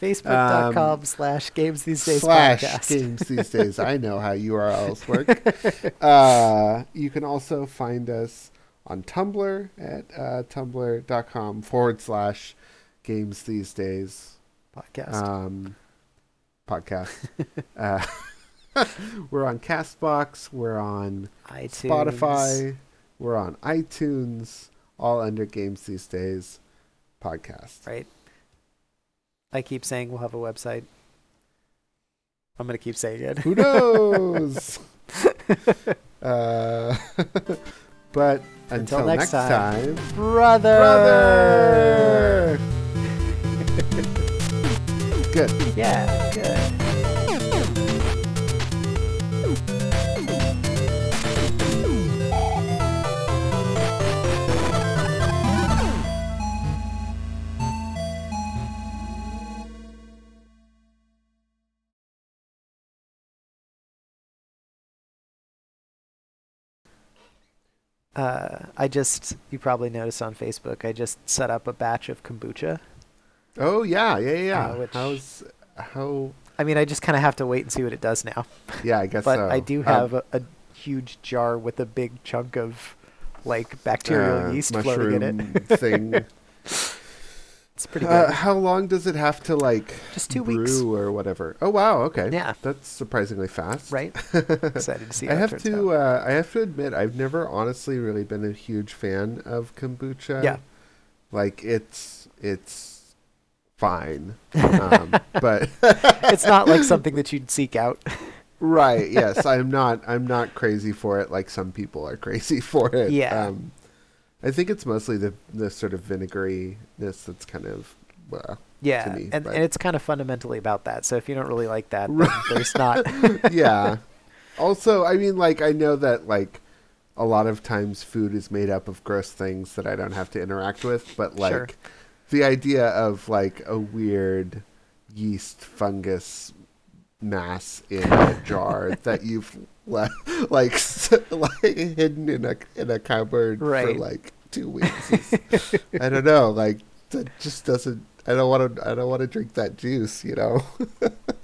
Facebook.com slash Games These Days Um, slash podcast. games these days. I know how URLs *laughs* work. uh, you can also find us on Tumblr at uh, tumblr.com forward slash games these days podcast. um, podcast. uh, we're on Castbox. We're on iTunes. Spotify. We're on iTunes. All under Games These Days podcast. Right. I keep saying we'll have a website. I'm gonna keep saying it. Who knows? *laughs* uh, *laughs* but until, Until next next time. time, Brother. brother. *laughs* Good. Yeah, good. Uh, I just, you probably noticed on Facebook, I just set up a batch of kombucha. Oh yeah, yeah, yeah. Uh, which- How's how? I mean, I just kind of have to wait and see what it does now. Yeah, I guess but so. I do Um, have a, a huge jar with a big chunk of like bacterial uh, yeast floating in it. thing. *laughs* it's pretty good. Uh, how long does it have to like Just two brew weeks. or whatever? Oh wow, okay. Yeah. that's surprisingly fast. right? *laughs* Excited to see. I have to. Uh, I have to admit, I've never honestly really been a huge fan of kombucha. Yeah. like it's it's fine, um, *laughs* but *laughs* it's not like something that you'd seek out. right. Yes, I'm not. I'm not crazy for it like some people are crazy for it. Yeah. Um, I think it's mostly the the sort of vinegaryness that's kind of. Uh, Yeah, me, and, but- and it's kind of fundamentally about that. So if you don't really like that, then there's not. *laughs* yeah. Also, I mean, like, I know that, like, a lot of times food is made up of gross things that I don't have to interact with, but, like, Sure. the idea of, like, a weird yeast fungus mass in a jar *laughs* that you've, *laughs* like, *laughs* like, hidden in a, in a cupboard for, like, two weeks I don't know, like, that just doesn't. I don't want to. I don't want to drink that juice. You know. *laughs*